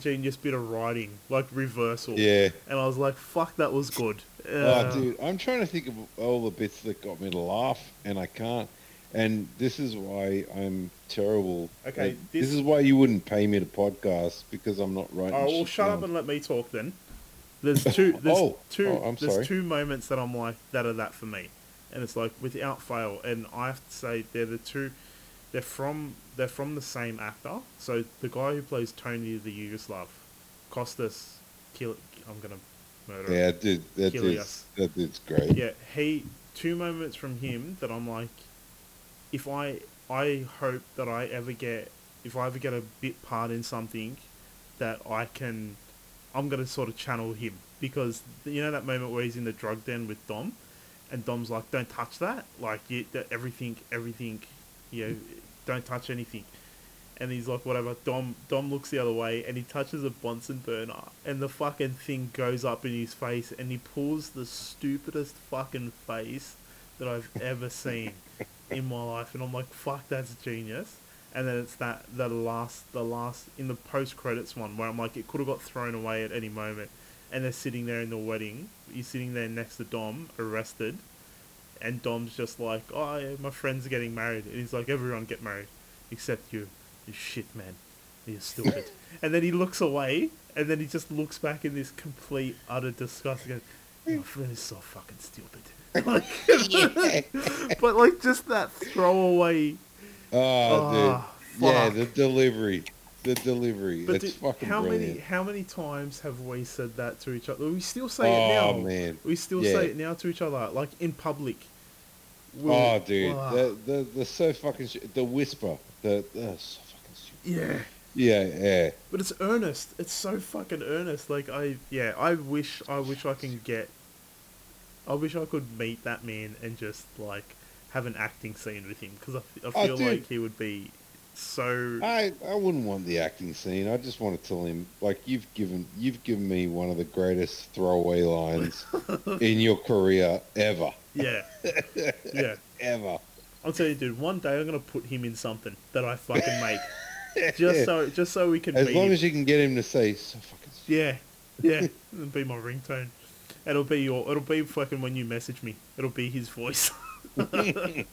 genius bit of writing like reversal,
Yeah.
and I was like fuck that was good. Uh,
Oh, dude, I'm trying to think of all the bits that got me to laugh, and I can't. And this is why I'm terrible.
Okay,
Like, this,
this-
is why you wouldn't pay me to podcast because I'm not writing.
Oh well, shut up and let me talk then. There's two. There's
Oh,
two.
oh,
there's
sorry.
two moments that I'm like that are that for me, and it's like without fail. And I have to say they're the two. They're from they're from the same actor. So the guy who plays Tony the Yugoslav, Costas Kill. I'm gonna murder. him.
Yeah, dude, that is that is great.
Yeah, he two moments from him that I'm like, if I I hope that I ever get if I ever get a bit part in something, that I can, I'm gonna sort of channel him because you know that moment where he's in the drug den with Dom, and Dom's like, don't touch that, like you, that everything everything, you know, don't touch anything. And he's like, whatever. Dom Dom looks the other way and he touches a Bunsen burner and the fucking thing goes up in his face and he pulls the stupidest fucking face that I've ever seen in my life and I'm like, fuck, that's genius. And then it's that the last the last in the post credits one where I'm like, it could have got thrown away at any moment. And they're sitting there in the wedding. You're sitting there next to Dom, arrested. And Dom's just like, oh, yeah, my friend's are getting married. And he's like, everyone get married, except you. You shit, man. You're stupid. and then he looks away, and then he just looks back in this complete, utter disgust. goes, my friend is so fucking stupid. Like- but like just that throwaway.
Oh, dude.
Ah,
Yeah, the delivery, the delivery.
But
it's
dude,
fucking
how
brilliant.
many how many times have we said that to each other? We still say
oh
it now.
man.
We still
Yeah.
say it now to each other, like in public. We'll-
Oh, dude,
Ah,
the the the so fucking sh- the whisper, the, the so fucking stupid.
yeah.
Yeah, yeah.
But it's earnest. It's so fucking earnest. Like I, yeah, I wish, I wish I can get. I wish I could meet that man and just like have an acting scene with him because I,
Oh,
feel
dude.
like he would be so.
I I wouldn't want the acting scene. I just want to tell him like you've given you've given me one of the greatest throwaway lines in your career ever,
yeah, yeah.
ever.
I'll tell you, dude. One day I'm gonna put him in something that I fucking make, just so just so we can
As long
him.
as you can get him to say so fucking.
Yeah, yeah. It'll be my ringtone. It'll be your. It'll be fucking when you message me. It'll be his voice. Ah, you're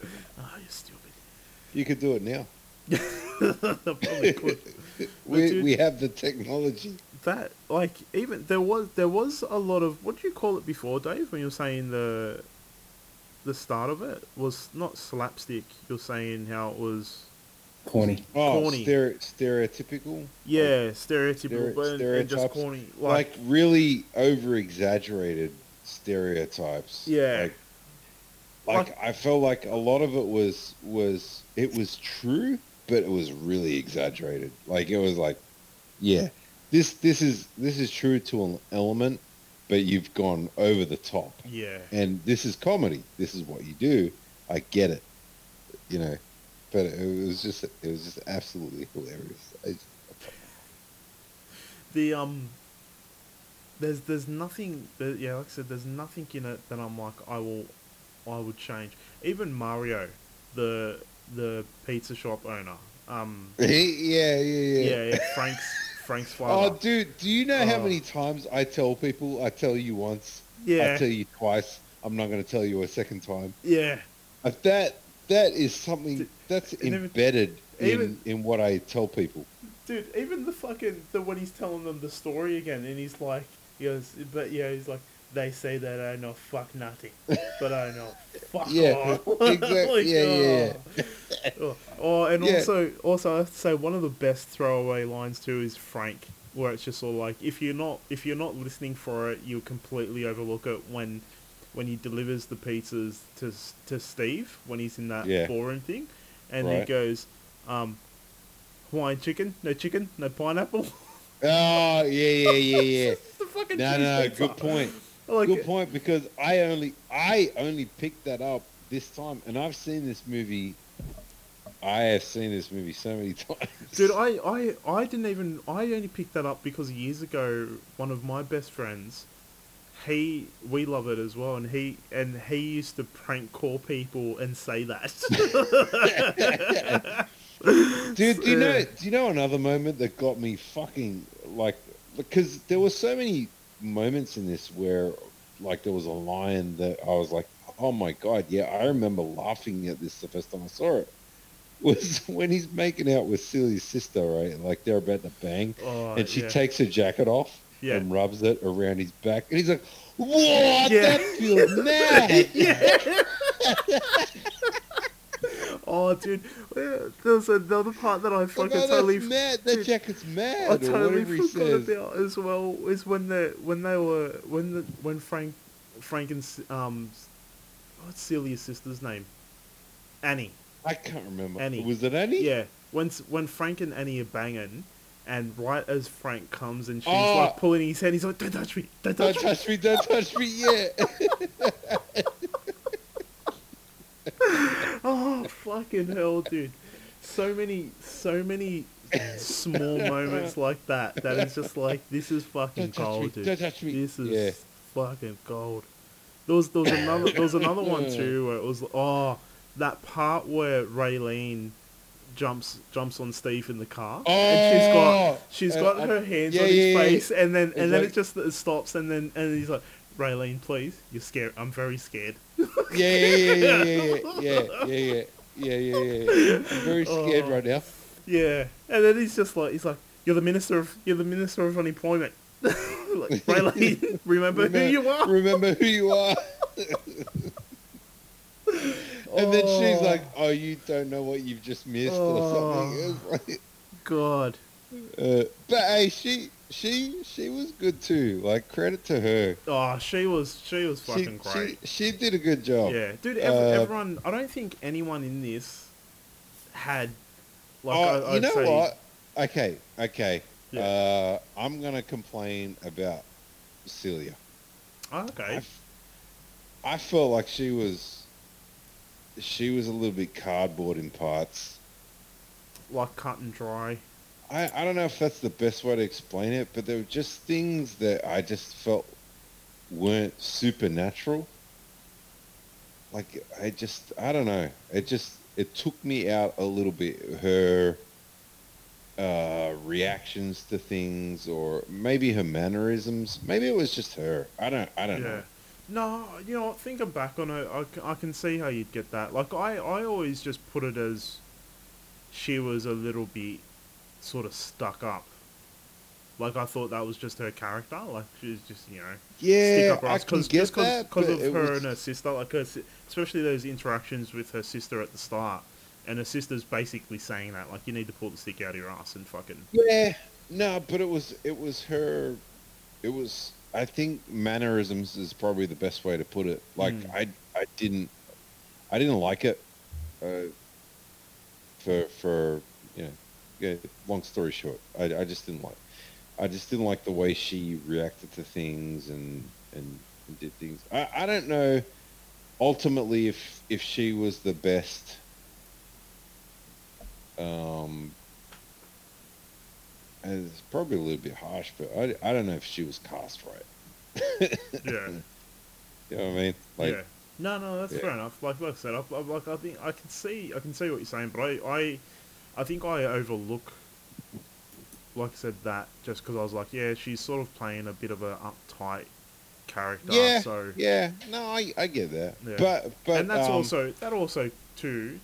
stupid.
You could do it now.
Probably could.
We
dude-
we have the technology.
That like even there was there was a lot of what do you call it before, Dave? When you're saying the the start of it was not slapstick. You're saying how it was
Corny.
Oh,
Corny.
stere- stereotypical.
yeah stereotypical, but and, and just corny.
like,
Like,
really over exaggerated stereotypes.
Yeah.
Like, like I felt like a lot of it was was it was true, but it was really exaggerated. Like it was like, yeah, this this is this is true to an element, but you've gone over the top.
yeah,
And this is comedy. This is what you do. I get it. You know, but it was just it was just absolutely hilarious. I,
the um. There's there's nothing there, yeah like I said there's nothing in it that I'm like I will I would change even Mario the the pizza shop owner um
yeah, yeah, yeah.
yeah, yeah Frank's Frank's
Oh, dude, do you know how
Oh.
many times I tell people? I tell you once.
yeah
I tell you twice. I'm not going to tell you a second time.
yeah
Uh, that that is something that's
and even-
embedded in in what I tell people.
Dude, even the fucking the when he's telling them the story again, and he's like, he goes, but yeah, he's like, they say that I know fuck nothing, but I know fuck
Yeah,
all.
exact- yeah, yeah,
yeah. oh. oh, and
Yeah.
also, also, I have to say one of the best throwaway lines too is Frank, where it's just sort of like, if you're not if you're not listening for it, you'll completely overlook it when when he delivers the pizzas to to Steve when he's in that
Yeah.
ballroom thing, and he goes, um, Hawaiian chicken, no chicken, no pineapple.
Oh yeah, yeah, yeah, yeah.
the fucking
no, no, good point.
Like
Good
it.
point because I only I only picked that up this time, and I've seen this movie. I have seen this movie so many times.
Dude, I, I, I didn't even. I only picked that up because years ago, one of my best friends, he, we love it as well, and he, and he used to prank call people and say that.
Dude, do you know? Do you know another moment that got me fucking like? Because there were so many moments in this where, like, there was a line that I was like, "Oh my god, yeah!" I remember laughing at this the first time I saw it. Was when he's making out with Celia's sister, right? Like they're about to bang,
Oh,
and she
yeah.
takes her jacket off
Yeah.
and rubs it around his back, and he's like, "What?
Yeah.
That feels mad."
Oh, dude, there was another part that I fucking
oh, that's
totally.
mad. That
dude,
jacket's mad.
I totally forgot
says.
about as well is when they when they were when the when Frank Frank and um what's Celia's sister's name? Annie.
I can't remember.
Annie.
Was it Annie?
Yeah, when when Frank and Annie are banging, and right as Frank comes and she's
Oh.
like pulling his hand, he's like, "Don't touch me! Don't
Don't
touch me!"
touch me, don't touch me, yeah.
Oh fucking hell, dude! So many, so many small moments like that. That is just like this is fucking
Don't
gold, dude.
don't touch me.
This is
Yeah.
fucking gold. There was there was another there was another one too where it was oh that part where Raylene jumps jumps on Steve in the car oh, and she's got
Oh!
she's
Uh,
got
uh,
her hands
yeah,
on his
yeah, yeah.
face and then and then
like-
it just it stops and then and he's like Raylene please you're scared I'm very scared
Yeah, yeah, yeah, yeah, yeah, yeah, yeah, yeah, yeah, yeah, yeah, yeah. I'm very scared
Oh.
right now.
yeah and then he's just like he's like you're the minister of you're the minister of unemployment like Raylene remember who you are
Remember who you are. And then she's
Oh.
like, "Oh, you don't know what you've just missed," or something. It's like,
God
uh, but hey, she she she was good too. Like credit to her.
Oh, she was she was
She,
fucking great.
she she did a good job.
yeah, dude.
Uh,
everyone, I don't think anyone in this had like
oh,
I,
you know
say,
what? Okay, okay.
Yeah.
Uh, I'm gonna complain about Celia.
Oh,
I,
okay,
f- I felt like she was she was a little bit cardboard in parts.
like cut and dry.
I, I don't know if that's the best way to explain it, but there were just things that I just felt weren't supernatural. Like I just I don't know. It just it took me out a little bit. Her uh, reactions to things, or maybe her mannerisms. Maybe it was just her. I don't I don't
Yeah.
know.
No, you know, thinking back on it, I, I can see how you'd get that. Like I, I always just put it as she was a little bit sort of stuck up. Like I thought that was just her character. Like she was just you know
yeah, stick
up her
I can get
cause,
that,
'cause
but
of her
was-
and her sister. Like her, especially those interactions with her sister at the start, and her sister's basically saying that like you need to pull the stick out of your ass and fucking
Yeah, no, but it was it was her. It was I think mannerisms is probably the best way to put it. Like
Mm.
I I didn't I didn't like it. Uh, for for you know, yeah. Long story short, I I just didn't like. I just didn't like the way she reacted to things and and, and did things. I I don't know. Ultimately, if if she was the best. Um, it's probably a little bit harsh, but I, I don't know if she was cast right.
yeah.
You know what I mean? Like,
yeah. No, no, that's
Yeah.
fair enough. Like, like I said, I, I, like I think I can see, I can see what you're saying, but I, I, I think I overlook, like I said, that just because I was like, yeah, she's sort of playing a bit of a uptight character.
yeah,
So,
yeah. No, I, I get that.
Yeah.
But, but
and that's
um,
also that also too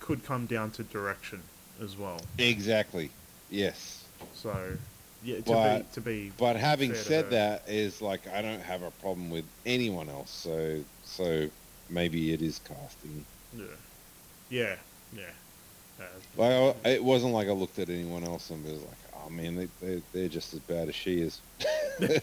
could come down to direction as well.
exactly yes.
So, yeah, to
But-
be to be
But having said that, is like I don't have a problem with anyone else. So, so maybe it is casting.
yeah, yeah, yeah. Uh,
Like I, it wasn't like I looked at anyone else and was like, oh man, they, they they're just as bad as she is. you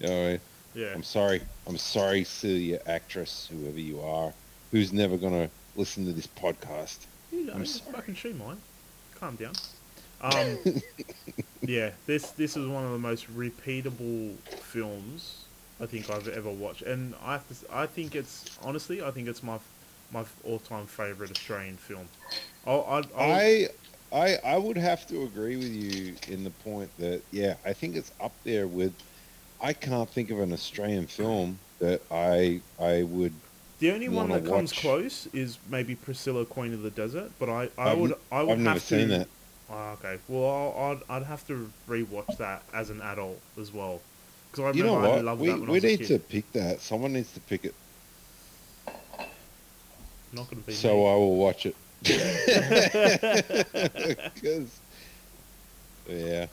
know I,
yeah.
I'm sorry. I'm sorry, Celia, actress, whoever you are, who's never gonna listen to this podcast.
You know,
I'm sorry.
fucking shoe mine. Calm down. Um, yeah, this this is one of the most repeatable films I think I've ever watched, and I have to, I think it's honestly, I think it's my my all time favorite Australian film. I'll, I'll,
I, I, I would have to agree with you in the point that yeah, I think it's up there with. I can't think of an Australian film that I I would.
the only one that comes close is maybe Priscilla, Queen of the Desert, but I, I
I've
would I would
I've
have to. Oh, okay, well I'll, I'd, I'd have to rewatch that as an adult as well, because I
You
remember
know
I
what?
loved
We
that when I
we
was a
need
kid.
to pick that. Someone needs to pick it,
Not gonna be
so
me.
I will watch it. Because, yeah.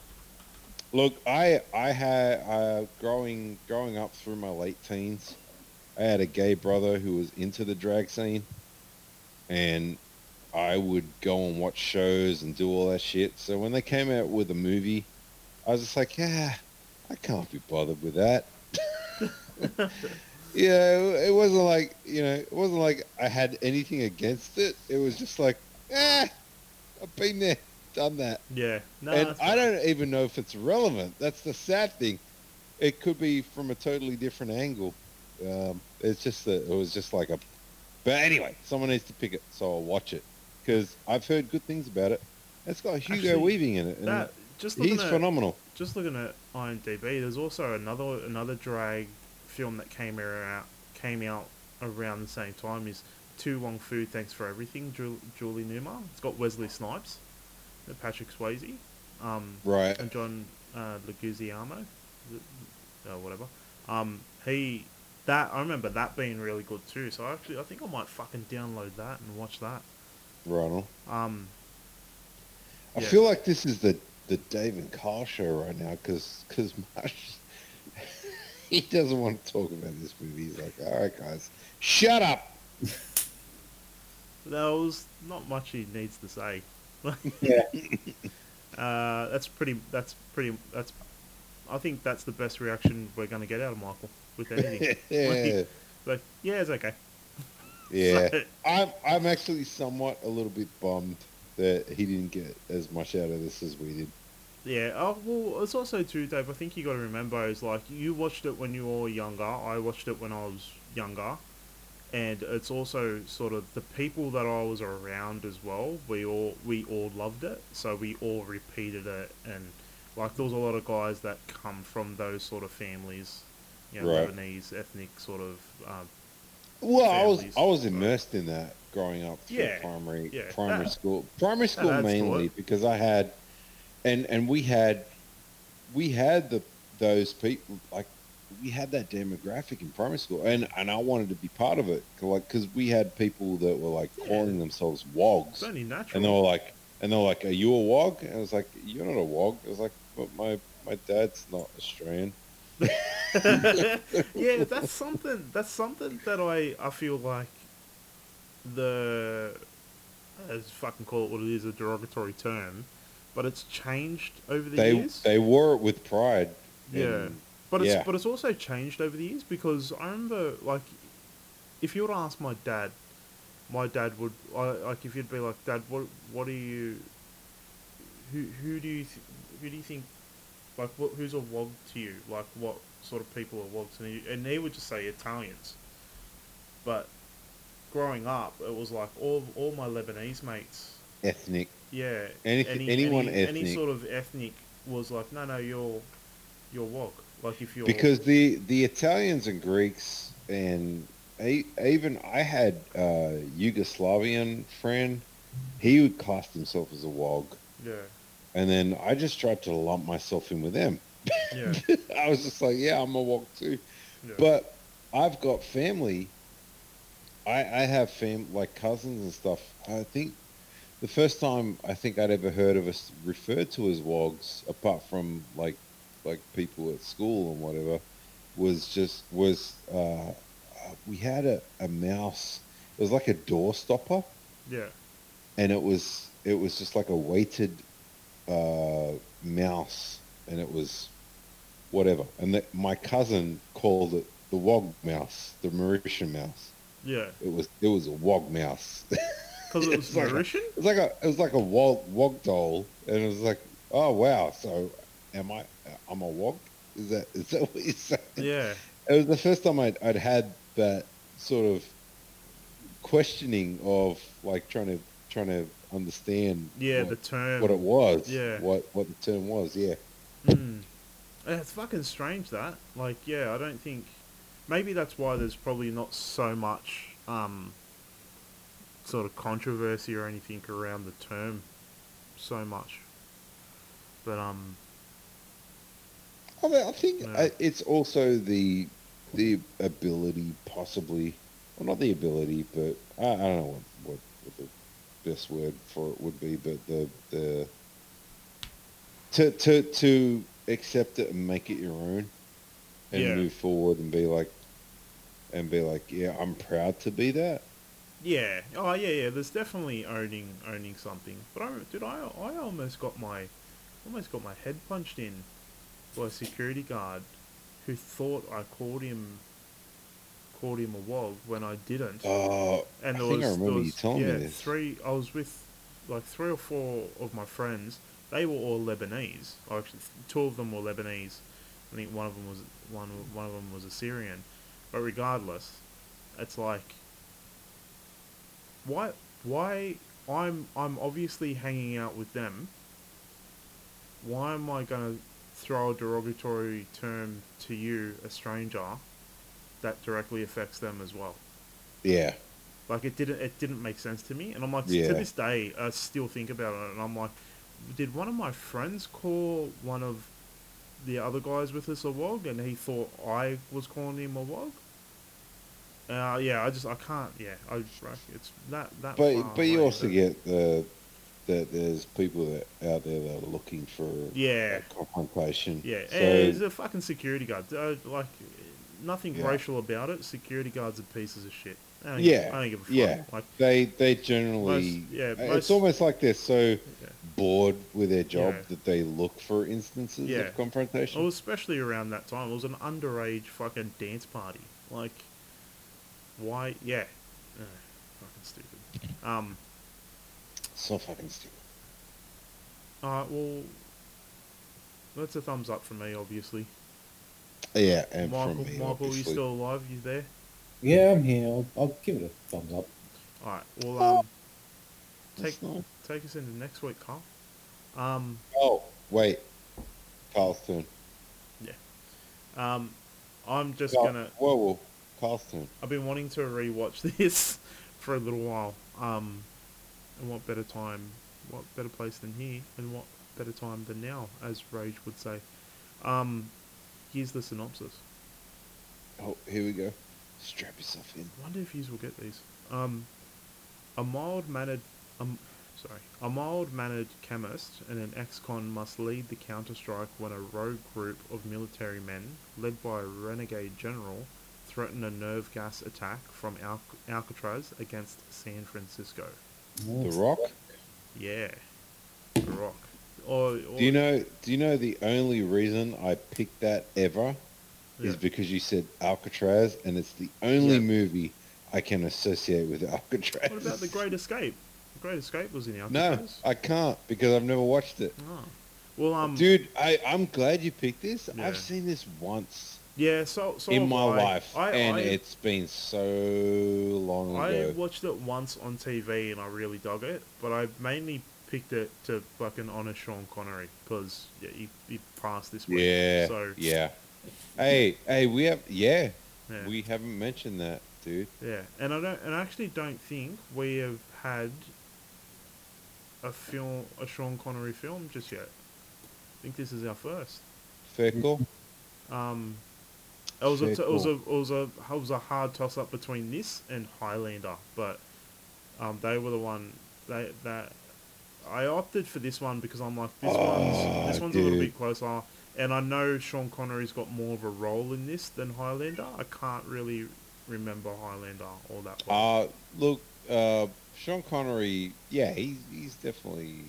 Look, I I had uh, growing growing up through my late teens, I had a gay brother who was into the drag scene, and I would go and watch shows and do all that shit. So when they came out with a movie, I was just like, yeah, I can't be bothered with that. yeah, it wasn't like you know, it wasn't like I had anything against it. It was just like, ah, I've been there, done that,
yeah, no,
and I
fine.
don't even know if it's relevant. That's the sad thing. It could be from a totally different angle. Um, it's just that it was just like a. But anyway, someone needs to pick it, so I'll watch it because I've heard good things about it. It's got Hugo
Actually,
Weaving in it, and
that just looking
he's
at
phenomenal.
just looking at IMDb, there's also another another drag film that came out came out around the same time. Is To Wong Foo Thanks for Everything, Ju- Julie Newmar. It's got Wesley Snipes, Patrick Swayze, um,
Right.
and John uh, Leguizamo, uh, whatever. Um, he that I remember that being really good too. So actually, I think I might fucking download that and watch that.
Right on.
Um,
I
Yeah.
feel like this is the the Dave and Carl show right now because because he doesn't want to talk about this movie. He's like, all right, guys, shut up.
there was not much he needs to say.
Yeah.
Uh, that's pretty. That's pretty. That's. I think that's the best reaction we're going to get out of Michael with anything.
yeah,
like, yeah, it's okay.
Yeah.
So-
I'm I'm actually somewhat a little bit bummed that he didn't get as much out of this as we did.
yeah. Oh well, it's also too, Dave. I think you got to remember is like you watched it when you were younger. I watched it when I was younger, and it's also sort of the people that I was around as well. We all we all loved it, so we all repeated it, and like there was a lot of guys that come from those sort of families, you know,
Right.
Lebanese ethnic sort of. Um,
Well, I was I was immersed in that growing up through
Yeah,
primary
yeah,
primary
that-
school primary school mainly because I had and and we had we had the those people like we had that demographic in primary school and and I wanted to be part of it like because we had people that were like
Yeah.
calling themselves wogs.
It's only natural.
and they were like and they were like are you a wog? And I was like you're not a wog. I was like but my my dad's not Australian
yeah, that's something. That's something that I I feel like the as fucking call it what it is a derogatory term, but it's changed over the
they
years.
they wore it with pride
yeah, but it's
yeah.
but it's also changed over the years because I remember like if you were to ask my dad, my dad would I, like if you'd be like Dad, what what do you who who do you th- who do you think like what who's a wog to you? Like what sort of people are wogs? And he, and he would just say Italians, but growing up it was like all all my Lebanese mates.
Ethnic.
Yeah.
Anyth-
any,
anyone
any, any sort of ethnic was like no no you're you're wog. Like if you're
because the the Italians and Greeks and even I had a Yugoslavian friend. He would class himself as a wog,
yeah
and then I just tried to lump myself in with them.
yeah
I was just like, yeah, I'm a wog too.
yeah
But I've got family. I I have fam like cousins and stuff. I think the first time I think I'd ever heard of us referred to as wogs, apart from like like people at school and whatever, was just was uh, uh, we had a, a mouse. It was like a door stopper,
yeah
and it was it was just like a weighted uh, mouse, and it was whatever. And the, my cousin called it the wog mouse, the Mauritian mouse.
yeah
It was it was a wog mouse.
because it was
It's like a-
Mauritian
It was like a it was like a wog, wog doll, and it was like, oh wow. So am I? I'm a wog. Is that is that what you're saying?
Yeah.
It was the first time I'd, I'd had that sort of questioning of like trying to trying to understand
Yeah,
what,
the term.
what it was.
Yeah.
What what the term was. Yeah.
Mm. It's fucking strange that. Like, yeah, I don't think. Maybe that's why there's probably not so much um, sort of controversy or anything around the term so much. But um,
I mean, I think
Yeah.
uh, it's also the the ability, possibly, well, not the ability, but I, I don't know what, what, what the best word for it would be, but the the to to to accept it and make it your own, and
Yeah.
move forward and be like, and be like, yeah, I'm proud to be that.
yeah, oh yeah, yeah. There's definitely owning owning something. But I, dude, I I almost got my almost got my head punched in by a security guard who thought I called him called him a wog when I didn't.
Oh,
and
I
there
think
was,
I
there
remember you
was-
telling me this.
three. I was with like three or four of my friends. They were all Lebanese. Or actually, two of them were Lebanese. I think one of them was one. One of them was Assyrian. But regardless, it's like why why I'm I'm obviously hanging out with them. Why am I gonna throw a derogatory term to you, a stranger, that directly affects them as well?
yeah,
Like it didn't it didn't make sense to me, and I'm like
Yeah.
to this day I still think about it, and I'm like, did one of my friends call one of the other guys with us a wog, and he thought I was calling him a wog? Uh, yeah, I just I can't. Yeah, I right, it's that that.
but but you also get the that there's people that out there that are looking for
Yeah.
confrontation.
Yeah,
so,
he's a fucking security guard. Uh, like nothing
Yeah.
racial about it. Security guards are pieces of shit. I don't
Yeah,
give, I don't give a fuck.
yeah.
Like
they they generally
Most- yeah,
it's almost like they're so bored with their job
Yeah.
that they look for instances
Yeah.
of confrontation.
Well, especially around that time, it was an underage fucking dance party. Like, why? Yeah, uh, fucking stupid. Um.
so fucking stupid.
Uh. Well, that's a thumbs up from me, obviously.
Yeah, and
Michael,
from me,
Michael, you still alive? You there?
Yeah, I'm here. I'll, I'll give it a thumbs up.
All right. Well,
Oh.
um, take
That's not-
take us into next week, Carl. Um.
Oh wait, Carl's turn.
Um. I'm just
Carl-
gonna.
Whoa, whoa, Carl's turn.
I've been wanting to rewatch this for a little while. Um, and what better time, what better place than here, and what better time than now, as Rage would say. Um, here's the synopsis.
Oh, here we go. Strap yourself in.
I wonder if you will get these. Um, a mild-mannered, um, sorry, a mild-mannered chemist and an ex-con must lead the counter-strike when a rogue group of military men, led by a renegade general, threaten a nerve gas attack from Al- Alcatraz against San Francisco.
The Rock.
Yeah, The Rock. Or, or
Do you know? Do you know the only reason I picked that ever
Yeah.
is because you said Alcatraz, and it's the only
Yeah.
movie I can associate with Alcatraz.
What about The Great Escape? The Great Escape was in Alcatraz.
No, I can't because I've never watched it.
Oh. Well, um,
Dude, I, I'm glad you picked this.
Yeah.
I've seen this once
yeah. So, so
in my
I.
life,
I,
and
I,
it's been so long
I
ago.
watched it once on TV and I really dug it, but I mainly picked it to fucking honour Sean Connery because yeah, he, he passed this week.
yeah,
So
yeah. Hey, hey, we have yeah,
yeah,
we haven't mentioned that, dude.
yeah, and I don't, and I actually don't think we have had a film, a Sean Connery film just yet. I think this is our first.
Fair call.
Um, it was a, it was a, it was a, it was a hard toss up between this and Highlander, but um, they were the one they that I opted for this one because I'm like this
Oh,
one's this one's a little bit closer, and I know Sean Connery's got more of a role in this than Highlander. I can't really remember Highlander all that well.
Uh, look, uh, Sean Connery, yeah, he's he's definitely,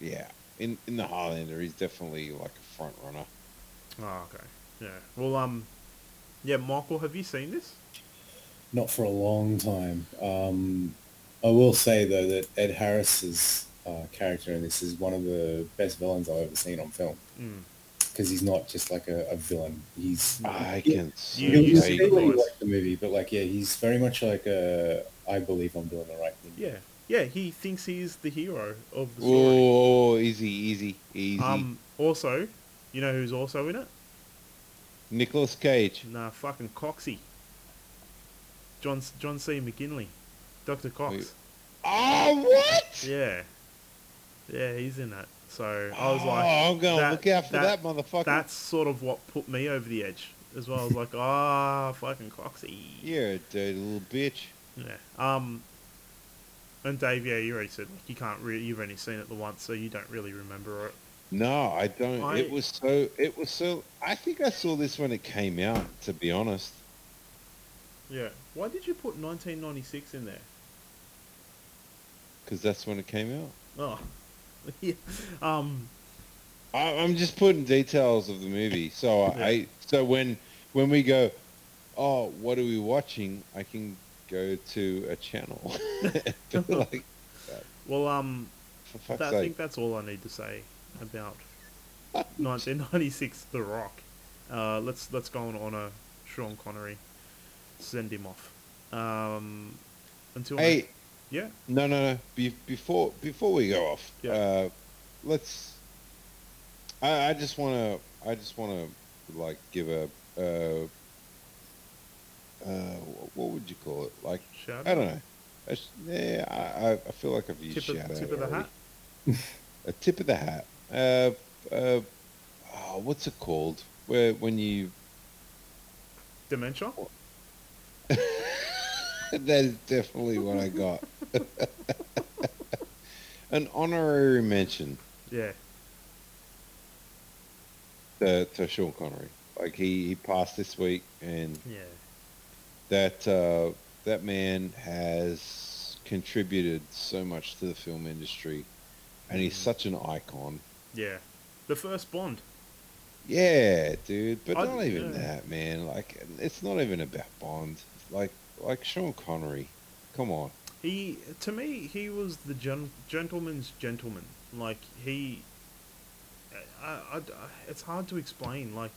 yeah, in in the Highlander, he's definitely like a front runner.
oh, okay, yeah. Well, um, yeah, Michael, have you seen this?
Not for a long time. Um, I will say though that Ed Harris's uh, character in this is one of the best villains I've ever seen on film
Mm.
because he's not just like a, a villain. He's
I
Yeah.
can see
You-
You'll,
you see
see
the
when you
voice.
watch the movie, but like, yeah, he's very much like a. I believe I'm doing the right thing.
Yeah, yeah. He thinks he's the hero of the story.
Oh, easy, easy, easy.
Um. Also, you know who's also in it?
Nicholas Cage.
Nah, fucking Coxie. John John C. McGinley, Doctor Cox.
Wait. Oh, what?
Yeah, yeah, he's in that. So I was
oh,
like,
I'm gonna look out for
that-
that, motherfucker.
that's sort of what put me over the edge as well. I was like, ah, fucking Coxie.
You're a dirty little bitch.
Yeah. Um. And Dave, yeah, you already said like, you can't really. You've only seen it the once, so you don't really remember it.
No, I don't.
I-
It was so. It was so. I think I saw this when it came out. To be honest,
Yeah. Why did you put 1996 in there?
because that's when it came out.
Oh. yeah. Um.
I, I'm just putting details of the movie. So. I. So when when we go, oh, what are we watching? I can go to a channel. like,
Well, um. I think that's all I need to say about 1996 The Rock. Uh, let's let's go on on a Sean Connery. Send him off. Um, until
Hey,
next- yeah,
no, no, no. Be, before before we go off,
Yeah.
uh, let's. I, I just want to. I just want to like give a. Uh, uh, what would you call it? Like
shout
I don't know. Yeah, I, I- I feel like I've used
Tip
shout
of,
out
tip of the hat.
A tip of the hat. Uh, uh, oh, what's it called? Where when you
Dementia.
that is definitely what I got. An honorary mention
Yeah.
to, to Sean Connery. Like he, he passed this week, and
Yeah.
that uh, that man has contributed so much to the film industry, and he's
Mhm.
such an icon.
Yeah. The first Bond.
Yeah, dude. But
I-
not even
yeah.
that, man. Like it's not even about Bond. Like like Sean Connery. Come on.
He, to me, he was the gen- gentleman's gentleman. Like he, I, I, I- it's hard to explain. Like,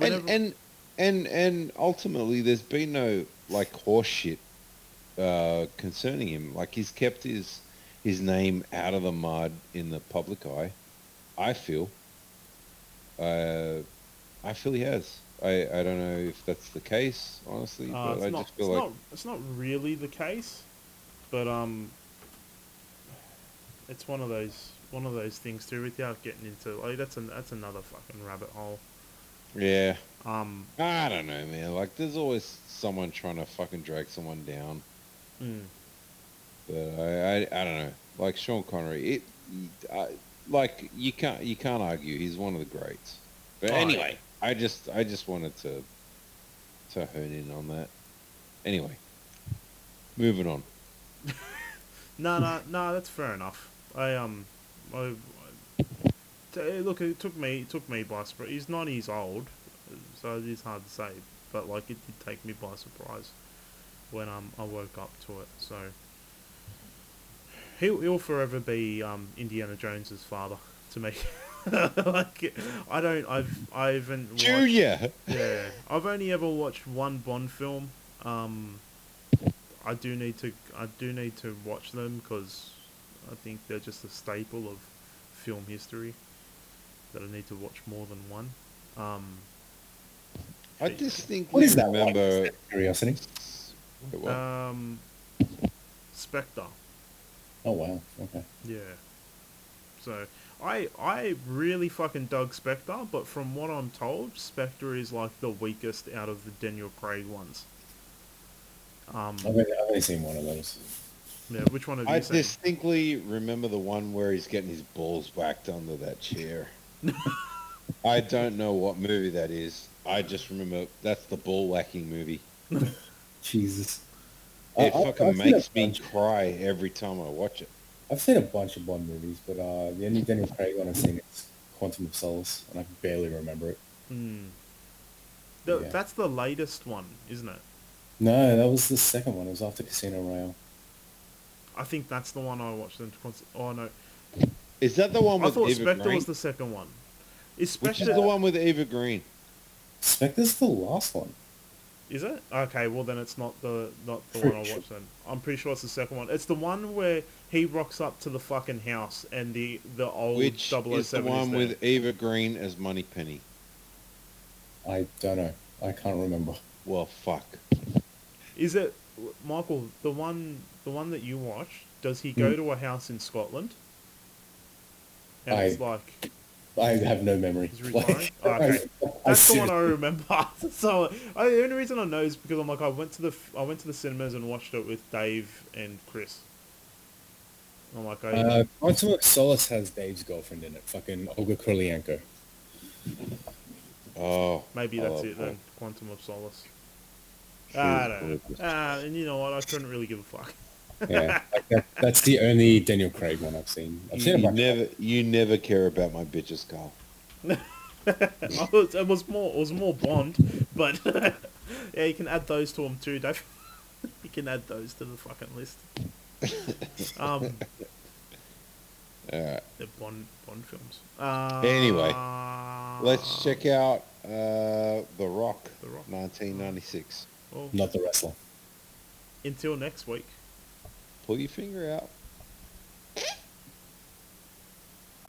And and and and ultimately, there's been no like horseshit uh, concerning him. Like he's kept his his name out of the mud in the public eye. I feel. Uh, I feel he has. I, I don't know if that's the case, honestly,
Uh,
but I
not,
just feel
it's
like
not, it's not really the case, but um, it's one of those one of those things too. Without getting into like that's an that's another fucking rabbit hole.
yeah.
Um,
I don't know, man. Like there's always someone trying to fucking drag someone down.
mm,
But I, I, I don't know. Like Sean Connery, it, I, like you can't you can't argue. He's one of the greats. But
Oh,
anyway, I just I just wanted to to hone in on that. Anyway, moving on.
no, no, no, that's fair enough. I um, I, t- look, it took me it took me by surprise. He's not years old, so it is hard to say. But like, it did take me by surprise when um I woke up to it. So he'll he'll forever be um Indiana Jones's father to me. like I don't I've I haven't watched,
Junior.
yeah, I've only ever watched one Bond film. Um, I do need to I do need to watch them because I think they're just a staple of film history that I need to watch more than one. Um,
I just think.
What is that one?
remember.
Just Curiosity.
Wait, what?
um, Spectre,
Oh wow. Okay.
yeah. So I I really fucking dug Spectre, but from what I'm told, Spectre is like the weakest out of the Daniel Craig ones. Um,
I've only, I've only seen one of those.
yeah, which one have you
I
seen?
distinctly remember the one where he's getting his balls whacked under that chair. I don't know what movie that is. I just remember that's the ball whacking movie.
Jesus.
It
I- I-
fucking
I've seen a
makes me cry every time I watch it.
I've seen a bunch of Bond movies, but uh, the only Daniel Craig one I've seen is Quantum of Solace, and I can barely remember it.
Hmm. The,
Yeah.
That's the latest one, isn't it?
No, that was the second one. It was after Casino Royale.
I think that's the one I watched. Then, cons- oh no,
Is that the one with I
thought
Eva
Spectre
Green?
was the second one. Is
Which
Spectre?
is the one with Eva Green?
Spectre's the last one.
Is it? Okay, well then it's not the not the
Pretty
one I
sure.
watched then. I'm pretty sure it's the second one. It's the one where he rocks up to the fucking house and the the old
Which
007
is the
is
one
there.
with Eva Green as Money Penny.
I don't know. I can't remember.
Well, fuck.
Is it Michael the one the one that you watched? Does he go
Hmm.
to a house in Scotland? And
I-
it's like
I have no memory.
He's retiring? Oh, okay.
I- I
that's the one I remember. so I, the only reason I know is because I'm like I went to the f- I went to the cinemas and watched it with Dave and Chris. I'm like I
Uh, Quantum of Solace has Dave's girlfriend in it. Fucking Olga Kurylenko.
Oh,
maybe
I
that's it
her.
then. Quantum of Solace.
She
I don't know.
gorgeous.
Ah, and you know what? I couldn't really give a fuck.
Yeah, that, that's the only Daniel Craig one I've seen. I've
You,
seen
you
bunch.
never, you never care about my bitches, Carl.
I was, it was more it was more Bond, but yeah, you can add those to them too, Dave. you can add those to the fucking list. Um,
All right,
the Bond Bond films. Uh,
Anyway, let's check out uh, The Rock,
The Rock.
1996.
Well,
Not the wrestler.
until next week.
Pull your finger out.